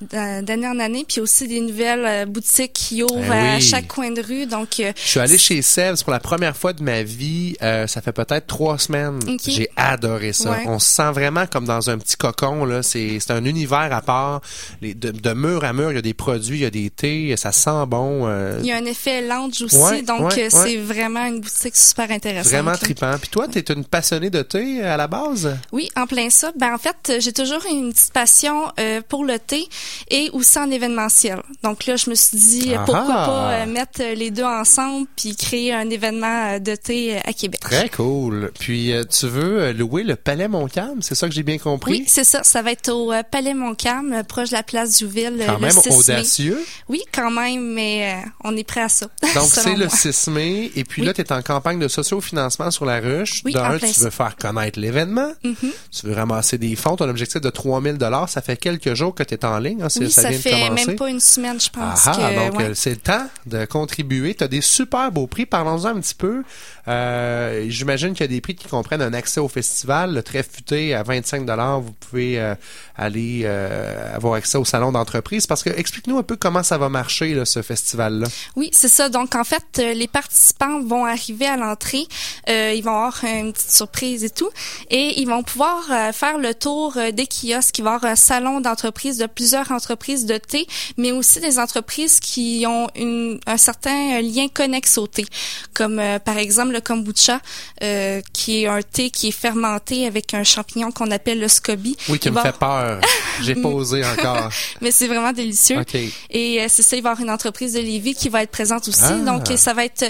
d'année en année. Puis aussi des nouvelles euh, boutiques qui ouvrent Ben à oui. chaque coin de rue. Donc, euh, Je suis allé chez Sebs pour la première fois de ma vie, euh, ça fait peut-être trois semaines. Ok. J'ai adoré ça. On se sent vraiment comme dans un petit cocon. là. C'est c'est un univers à part. Les, de, de mur à mur, il y a des produits, il y a des thés, ça sent bon. Y a un effet lounge aussi, Ouais, donc ouais, euh, c'est ouais. vraiment une boutique super intéressante. Vraiment trippant. Puis toi, t'es une passionnée de thé à la base? Oui, en plein ça. Ben en fait, j'ai toujours une petite passion euh, pour le thé et aussi en événementiel. Donc là, je me suis dit euh, Ah pourquoi pas euh, mettre les deux ensemble puis créer un événement de thé à Québec. Très cool. Puis tu veux louer le Palais Montcalm, c'est ça que j'ai bien compris? Oui, c'est ça. Ça va être au Palais Montcalm, proche de la place Jouville, Quand le même 6 mai. audacieux. Oui, quand même, mais euh, on est prêt à ça. Donc, c'est le moi. 6 mai. Et puis Oui. là, tu es en campagne de socio-financement sur la ruche. Oui, D'un, tu veux ça. faire connaître l'événement. Mhm. Tu veux ramasser des fonds. Ton objectif de 3000 Ça fait quelques jours que tu es en ligne. hein, Oui, ça, vient de fait commencer. même pas une semaine, je Ah, pense. ah, que, donc ouais. euh, c'est le temps de contribuer. Tu as des super beaux prix. Parlons-en un petit peu. Euh, J'imagine qu'il y a des prix qui comprennent un accès au festival. Le très futé à 25 Vous pouvez euh, aller euh, avoir accès au salon d'entreprise. Parce que explique-nous un peu comment ça va marcher, là, ce festival-là. Oui, c'est ça. Donc, en fait, euh, les participants vont arriver à l'entrée. Euh, ils vont avoir une petite surprise et tout. Et ils vont pouvoir euh, faire le tour euh, des kiosques. Il va avoir un salon d'entreprise de plusieurs entreprises de thé, mais aussi des entreprises qui ont une, un certain euh, lien connexe au thé. Comme, euh, par exemple, le kombucha, euh, qui est un thé qui est fermenté avec un champignon qu'on appelle le scoby. Oui, qui me va- fait peur. J'ai pas osé encore. mais c'est vraiment délicieux. OK. Et euh, c'est ça, il va y avoir une entreprise de Lévis qui va être présente aussi. Ah. Donc, ça va être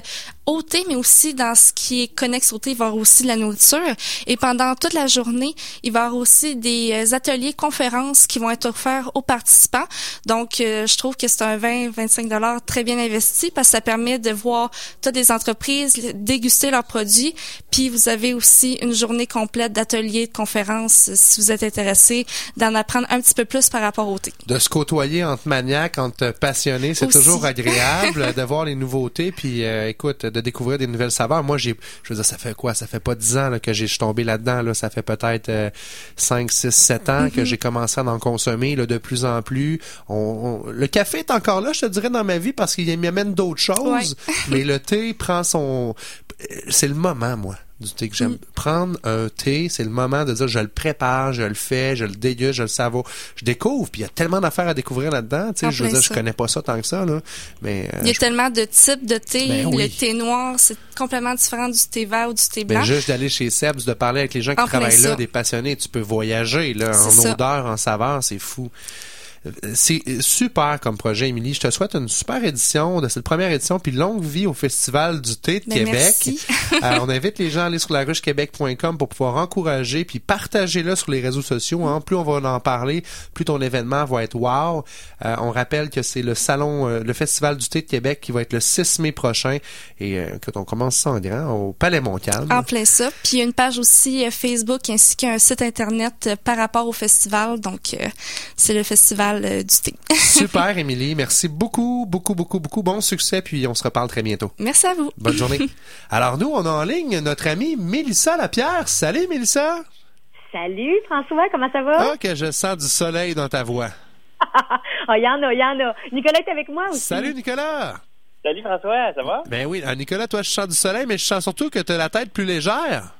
au thé, mais aussi dans ce qui est connexe au thé, il va y avoir aussi de la nourriture. Et pendant toute la journée, il va y avoir aussi des euh, ateliers, conférences qui vont être offerts aux participants. Donc, euh, je trouve que c'est un 20-25 dollars très bien investi parce que ça permet de voir toutes des entreprises déguster leurs produits. Puis, vous avez aussi une journée complète d'ateliers, de conférences, euh, si vous êtes intéressé, d'en apprendre un petit peu plus par rapport au thé. de se côtoyer entre maniaques, entre passionnés, c'est toujours agréable de voir les nouveautés, puis euh, écoute, de découvrir des nouvelles saveurs. Moi, j'ai, je veux dire, ça fait quoi? Ça fait pas dix ans là, que j'ai je suis tombé là-dedans. Là. Ça fait peut-être euh, 5, 6, 7 ans que Mhm. j'ai commencé à en consommer là, de plus en plus. On, on- le café est encore là, je te dirais, dans ma vie, parce qu'il m'amène d'autres choses, mais le thé prend son... C'est le moment, moi du thé que j'aime. Mm. Prendre un thé, c'est le moment de dire je le prépare, je le fais, je le déguste, je le savoure. Je découvre, puis il y a tellement d'affaires à découvrir là-dedans. Tu sais, En je veux je connais pas ça tant que ça, là. Mais euh, Il y a je- tellement de types de thé. Ben oui. Le thé noir, c'est complètement différent du thé vert ou du thé blanc. ben, juste d'aller chez Sebs, de parler avec les gens qui En plein travaillent là, ça. des passionnés, tu peux voyager là, en ça. odeur, en saveur, c'est fou. C'est super comme projet, Émilie. Je te souhaite une super édition de cette première édition, puis longue vie au Festival du thé de Ben, Québec. merci. Euh, on invite les gens à aller sur laruchequebec.com pour pouvoir encourager puis partager-le sur les réseaux sociaux. hein. Plus on va en parler, plus ton événement va être wow. Euh, on rappelle que c'est le salon, euh, le Festival du thé de Québec qui va être le 6 mai prochain et que on commence ça en grand au Palais Montcalm. En plein ça. Puis il y a une page aussi Facebook ainsi qu'un site internet par rapport au festival. Donc, c'est le festival euh, du thé. Super, Émilie. Merci beaucoup, beaucoup, beaucoup, beaucoup. Bon succès, puis on se reparle très bientôt. Merci à vous. Bonne journée. Alors, nous, on a en ligne notre amie Mélissa Lapierre. Salut, Mélissa. Salut François, comment ça va? Ah, que je sens du soleil dans ta voix. Ah, il y en a, il y en a. Nicolas est avec moi aussi. Salut, Nicolas. Salut François, ça va? Ben oui, ah, Nicolas, toi, je sens du soleil, mais je sens surtout que tu as la tête plus légère.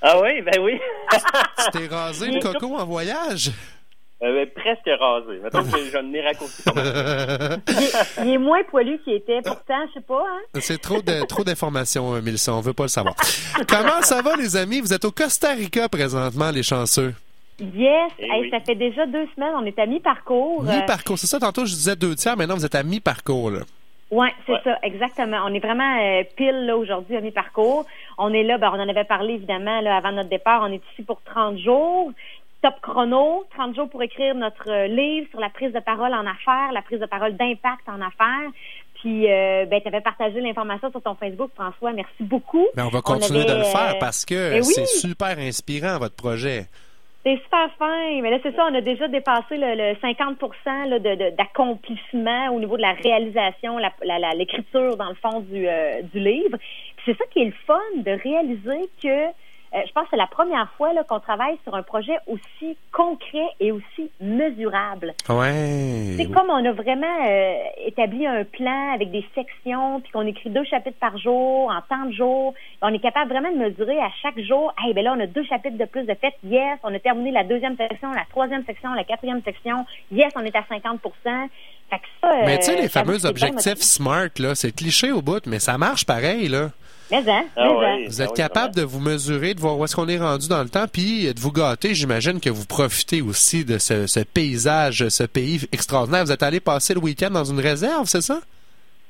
Ah oui, ben oui. Tu t'es rasé le coco en voyage? Euh, presque rasé. Mettons que j'en ai raccourci mal. Il est moins poilu qu'il était, pourtant, je sais pas, hein? C'est trop de trop d'informations, euh, Mélissa. On veut pas le savoir. Comment ça va, les amis? Vous êtes au Costa Rica présentement, les chanceux. Yes, Eh Hey, oui. ça fait déjà deux semaines, on est à mi-parcours. Euh, Mi-parcours, c'est ça. Tantôt, je disais deux tiers. Maintenant, vous êtes à mi-parcours. là. Oui, c'est Ouais. ça, exactement. On est vraiment euh, pile là aujourd'hui à mi-parcours. On est là, ben, on en avait parlé évidemment là, avant notre départ. On est ici pour 30 jours. Top chrono, 30 jours pour écrire notre euh, livre sur la prise de parole en affaires, la prise de parole d'impact en affaires. Puis, euh, ben, tu avais partagé l'information sur ton Facebook, François. Merci beaucoup. Ben, on va continuer de avait, le faire euh, parce que ben oui. c'est super inspirant, votre projet. C'est super fin. Mais là, c'est ça, on a déjà dépassé le, le 50 là, de- de- d'accomplissement au niveau de la réalisation, l'écriture, dans le fond, du, euh, du livre. C'est ça qui est le fun, de réaliser que euh, je pense que c'est la première fois là, qu'on travaille sur un projet aussi concret et aussi mesurable. Ouais. C'est comme on a vraiment euh, établi un plan avec des sections, puis qu'on écrit deux chapitres par jour, en temps de jour. On est capable vraiment de mesurer à chaque jour, hey, ben là, on a deux chapitres de plus de fait. Yes, on a terminé la deuxième section, la troisième section, la quatrième section. Yes, on est à 50 fait que ça, Mais tu sais, euh, les fameux c'est bien objectifs smart, là, c'est cliché au bout, mais ça marche pareil, là. Mais hein, Ah mais ouais. hein. Vous êtes oui, capable de vous mesurer, de voir où est-ce qu'on est rendu dans le temps, puis de vous gâter. J'imagine que vous profitez aussi de ce, ce paysage, ce pays extraordinaire. Vous êtes allé passer le week-end dans une réserve, c'est ça?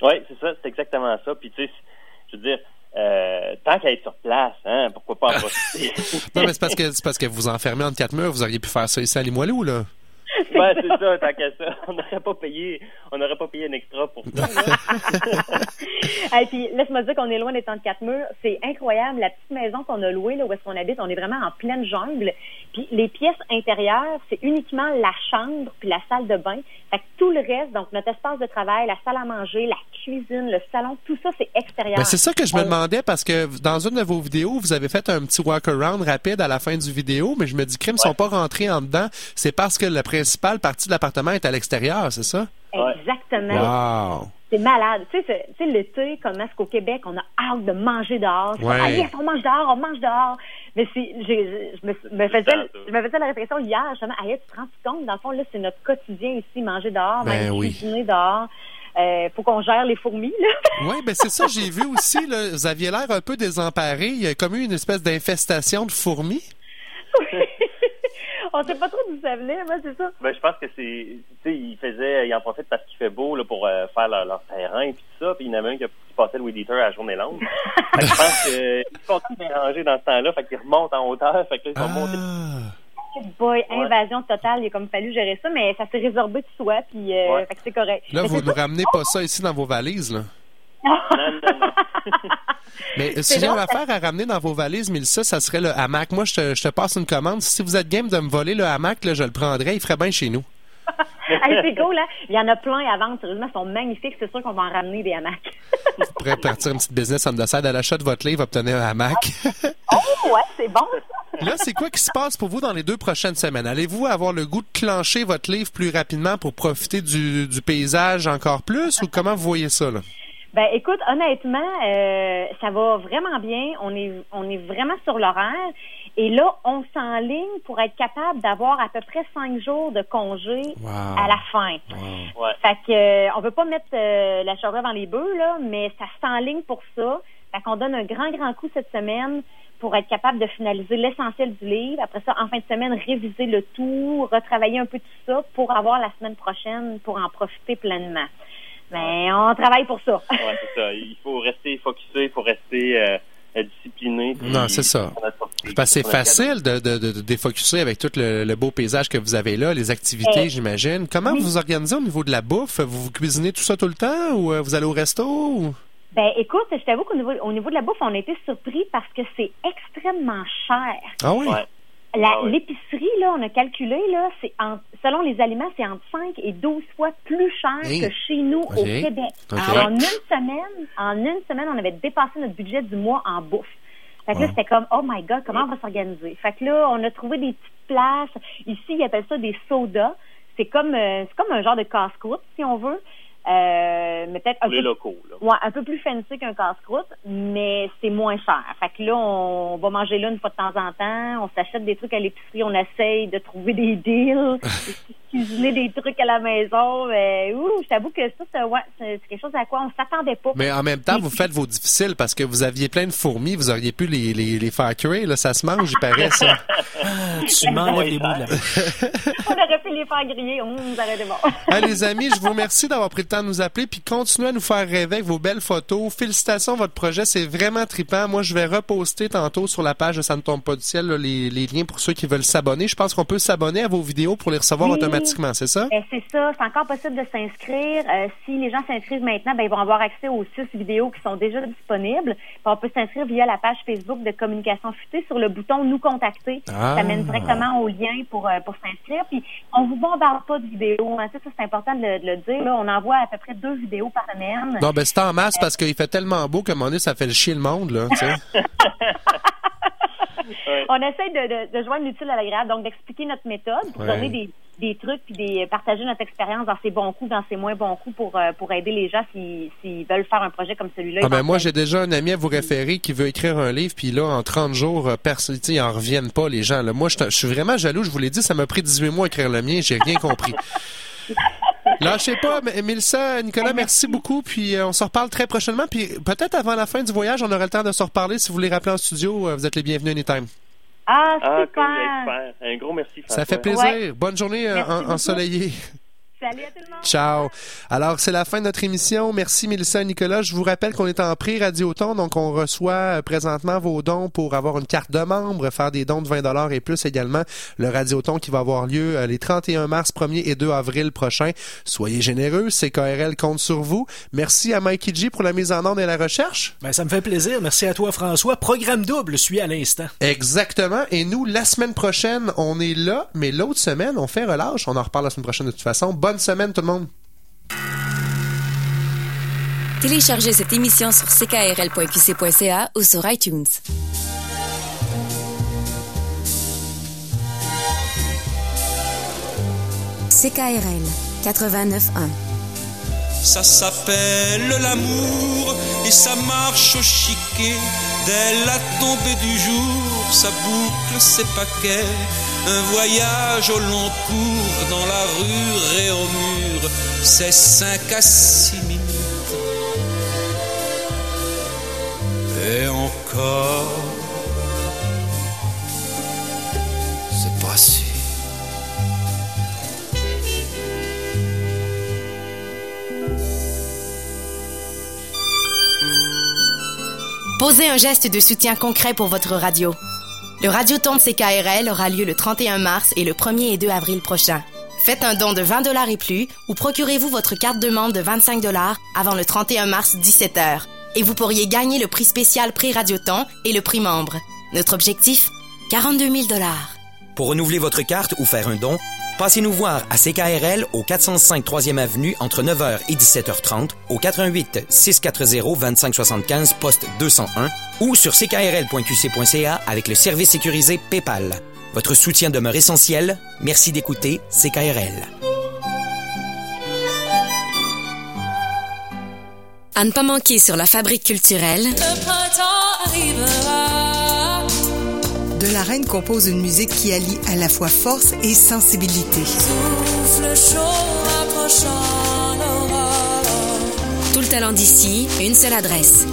Oui, c'est ça, c'est exactement ça. Puis tu sais, je veux dire, euh, tant qu'à être sur place, hein, pourquoi pas en profiter? Non, mais c'est parce que c'est parce que vous enfermez entre quatre murs. Vous auriez pu faire ça ici à Limoilou, là. Ben, c'est ça, tant qu'à ça. On n'aurait pas payé, on n'aurait pas payé un extra pour ça. Et puis, laisse-moi dire qu'on est loin des 34 murs. C'est incroyable. La petite maison qu'on a louée, là, où est-ce qu'on habite, on est vraiment en pleine jungle. Puis, les pièces intérieures, c'est uniquement la chambre puis la salle de bain. Fait que tout le reste, donc notre espace de travail, la salle à manger, la cuisine, le salon, tout ça, c'est extérieur. Ben, c'est ça que je me demandais parce que dans une de vos vidéos, vous avez fait un petit walk-around rapide à la fin du vidéo, mais je me dis crime, ils sont pas rentrés en dedans. C'est parce que la principale partie de l'appartement est à l'extérieur, c'est ça? Exactement. Wow! C'est malade. Tu sais, tu sais, l'été, comme est-ce qu'au Québec, on a hâte de manger dehors? C'est Ouais. comme, Ah, yes, on mange dehors, on mange dehors. Mais j'ai- je me, me faisais, je me faisais la réflexion hier, justement, yes, tu te rends compte, dans le fond, là, c'est notre quotidien ici, manger dehors, Ben même oui. cuisiner dehors. Euh, faut qu'on gère les fourmis, là. Oui, ben c'est ça, j'ai vu aussi, là, vous aviez l'air un peu désemparé. Il y a comme eu une espèce d'infestation de fourmis. On sait pas trop d'où ça venait, moi, c'est ça. Ben, je pense que c'est, tu sais, ils faisaient, ils en profitent parce qu'il fait beau, là, pour euh, faire leur, leur terrain et tout ça, puis il y en avait un qui a qui passait le weed eater à la journée longue. fait que je pense qu'ils sont tous dérangés dans ce temps-là, fait qu'ils remontent en hauteur, fait que là, ils vont monter. Boy, invasion totale, il a comme fallu gérer ça, mais ça s'est résorbé de soi, puis euh, Ouais. fait que c'est correct. Là, Mais vous ne ramenez pas ça ici dans vos valises, là. Non, non, non. Mais si j'ai une affaire à ramener dans vos valises, Mélissa, ça serait le hamac. Moi, je te, je te passe une commande. Si vous êtes game de me voler le hamac, là, je le prendrais. Il ferait bien chez nous. Hey, c'est cool, hein? Il y en a plein à vendre, sérieusement, ils sont magnifiques, c'est sûr qu'on va en ramener des hamacs. Vous pourrez partir une petite business on the side à l'achat de votre livre, obtenir un hamac. oh, ouais, c'est bon. Là, c'est quoi qui se passe pour vous dans les deux prochaines semaines? Allez-vous avoir le goût de clencher votre livre plus rapidement pour profiter du, du paysage encore plus ou comment vous voyez ça, là? Ben, écoute, honnêtement, euh, ça va vraiment bien. On est, on est vraiment sur l'horaire. Et là, on s'enligne pour être capable d'avoir à peu près cinq jours de congé Wow. à la fin. Ouais. Fait que, euh, on veut pas mettre euh, la charrue dans les bœufs, là, mais ça s'enligne pour ça. Fait qu'on donne un grand, grand coup cette semaine pour être capable de finaliser l'essentiel du livre. Après ça, en fin de semaine, réviser le tout, retravailler un peu tout ça pour avoir la semaine prochaine pour en profiter pleinement. Mais on travaille pour ça. Ouais, c'est ça. Il faut rester focusé, il faut rester euh, discipliné. Non, c'est ça. Parce que c'est facile de, de, de, de défocuser avec tout le, le beau paysage que vous avez là, les activités, Eh, j'imagine. Comment oui. vous vous organisez au niveau de la bouffe? Vous, vous cuisinez tout ça tout le temps ou euh, vous allez au resto? ou- Ben, écoute, je t'avoue qu'au niveau, au niveau de la bouffe, on a été surpris parce que c'est extrêmement cher. Ah oui? Ouais. La- Ah oui. L'épicerie, là, on a calculé, là, c'est en- selon les aliments, c'est entre 5 et 12 fois plus cher Hey. que chez nous au. Québec. Alors, en une semaine, en une semaine, on avait dépassé notre budget du mois en bouffe. Fait que là, c'était comme, oh my God, comment on va s'organiser? Fait que là, on a trouvé des petites places. Ici, ils appellent ça des sodas. C'est comme, euh, c'est comme un genre de casse-croûte, si on veut. Euh, mais peut-être un les peu locaux, là. Ouais, un peu plus fancy qu'un casse-croûte, mais c'est moins cher. Fait que là, on va manger là une fois de temps en temps. On s'achète des trucs à l'épicerie. On essaye de trouver des deals, de cuisiner des trucs à la maison. Mais, ouh, je t'avoue que ça, c'est, ouais, c'est quelque chose à quoi on s'attendait pas. Mais en même temps, vous faites vos difficiles parce que vous aviez plein de fourmis, vous auriez pu les, les, les faire cuire. Là, ça se mange, il paraît, ça. Tu m'enlèves les bouts de la on aurait pu les faire griller. Hum, ça aurait été bon. Ah, les amis, je vous remercie d'avoir pris le temps de nous appeler puis continuez à nous faire rêver avec vos belles photos. Félicitations, votre projet, c'est vraiment trippant. Moi, je vais reposter tantôt sur la page de Ça ne tombe pas du ciel là, les, les liens pour ceux qui veulent s'abonner. Je pense qu'on peut s'abonner à vos vidéos pour les recevoir Oui. automatiquement, c'est ça? Euh, c'est ça, c'est encore possible de s'inscrire. Euh, si les gens s'inscrivent maintenant, ben, ils vont avoir accès aux six vidéos qui sont déjà disponibles. Puis on peut s'inscrire via la page Facebook de Communication Futée sur le bouton Nous contacter. Ah. Ça mène directement au lien pour, euh, pour s'inscrire. Puis on vous bombarde pas de vidéos. Hein. Ça, c'est important de le, de le dire. Là, on envoie à peu près deux vidéos par semaine. Non, ben c'est en masse parce qu'il fait tellement beau un moment donné, ça fait le chier le monde, là, tu sais. On essaie de, de, de joindre l'utile à l'agréable, donc d'expliquer notre méthode, pour Ouais. donner des, des trucs, puis des, partager notre expérience dans ses bons coups, dans ses moins bons coups, pour, euh, pour aider les gens s'ils s'ils veulent faire un projet comme celui-là. Ah ben moi j'ai déjà un ami à vous référer qui veut écrire un livre puis là en 30 jours euh, perso- tu sais, ils en reviennent pas les gens là. Moi je je suis vraiment jaloux, je vous l'ai dit, ça m'a pris 18 mois à écrire le mien, j'ai rien compris. Lâchez pas, Mélissa, Nicolas, merci beaucoup. Puis euh, on se reparle très prochainement. Puis peut-être avant la fin du voyage, on aura le temps de se reparler. Si vous voulez rappeler en studio, euh, vous êtes les bienvenus anytime. Ah, Ah, super! super. Un gros merci, Ça fait plaisir. Ouais. Bonne journée euh, en- ensoleillée. Salut à tout le monde! Ciao. Alors, c'est la fin de notre émission. Merci, Mélissa et Nicolas. Je vous rappelle qu'on est en pré-radioton, donc on reçoit euh, présentement vos dons pour avoir une carte de membre, faire des dons de 20 et plus également. Le radioton qui va avoir lieu euh, les 31 mars, 1er et 2 avril prochains. Soyez généreux, CKRL compte sur vous. Merci à Mikey G pour la mise en onde et la recherche. Ben, ça me fait plaisir. Merci à toi, François. Programme double, suis à l'instant. Exactement. Et nous, la semaine prochaine, on est là, mais l'autre semaine, on fait relâche. On en reparle la semaine prochaine de toute façon. Bonne semaine, tout le monde. Téléchargez cette émission sur ckrl.qc.ca ou sur iTunes. CKRL 89.1 Ça s'appelle l'amour et ça marche au chiquet. Dès la tombée du jour, ça boucle ses paquets. Un voyage au long cours dans la rue et au mur, c'est cinq à six minutes. Et encore, c'est pas sûr. Posez un geste de soutien concret pour votre radio. Le Radioton de CKRL aura lieu le 31 mars et le 1er et 2 avril prochain. Faites un don de 20 dollars et plus ou procurez-vous votre carte de membre de 25 dollars avant le 31 mars 17h. Et vous pourriez gagner le prix spécial prix Radioton et le prix membre. Notre objectif 42 000 dollars. Pour renouveler votre carte ou faire un don, passez nous voir à CKRL au 405 3e Avenue entre 9h et 17h30 au 88 640 2575 poste 201 ou sur ckrl.qc.ca avec le service sécurisé PayPal. Votre soutien demeure essentiel. Merci d'écouter CKRL. À ne pas manquer sur la fabrique culturelle, Le printemps arrivera. De la Reine compose une musique qui allie à la fois force et sensibilité. Souffle chaud approchant l'aurore. tout le talent d'ici, une seule adresse.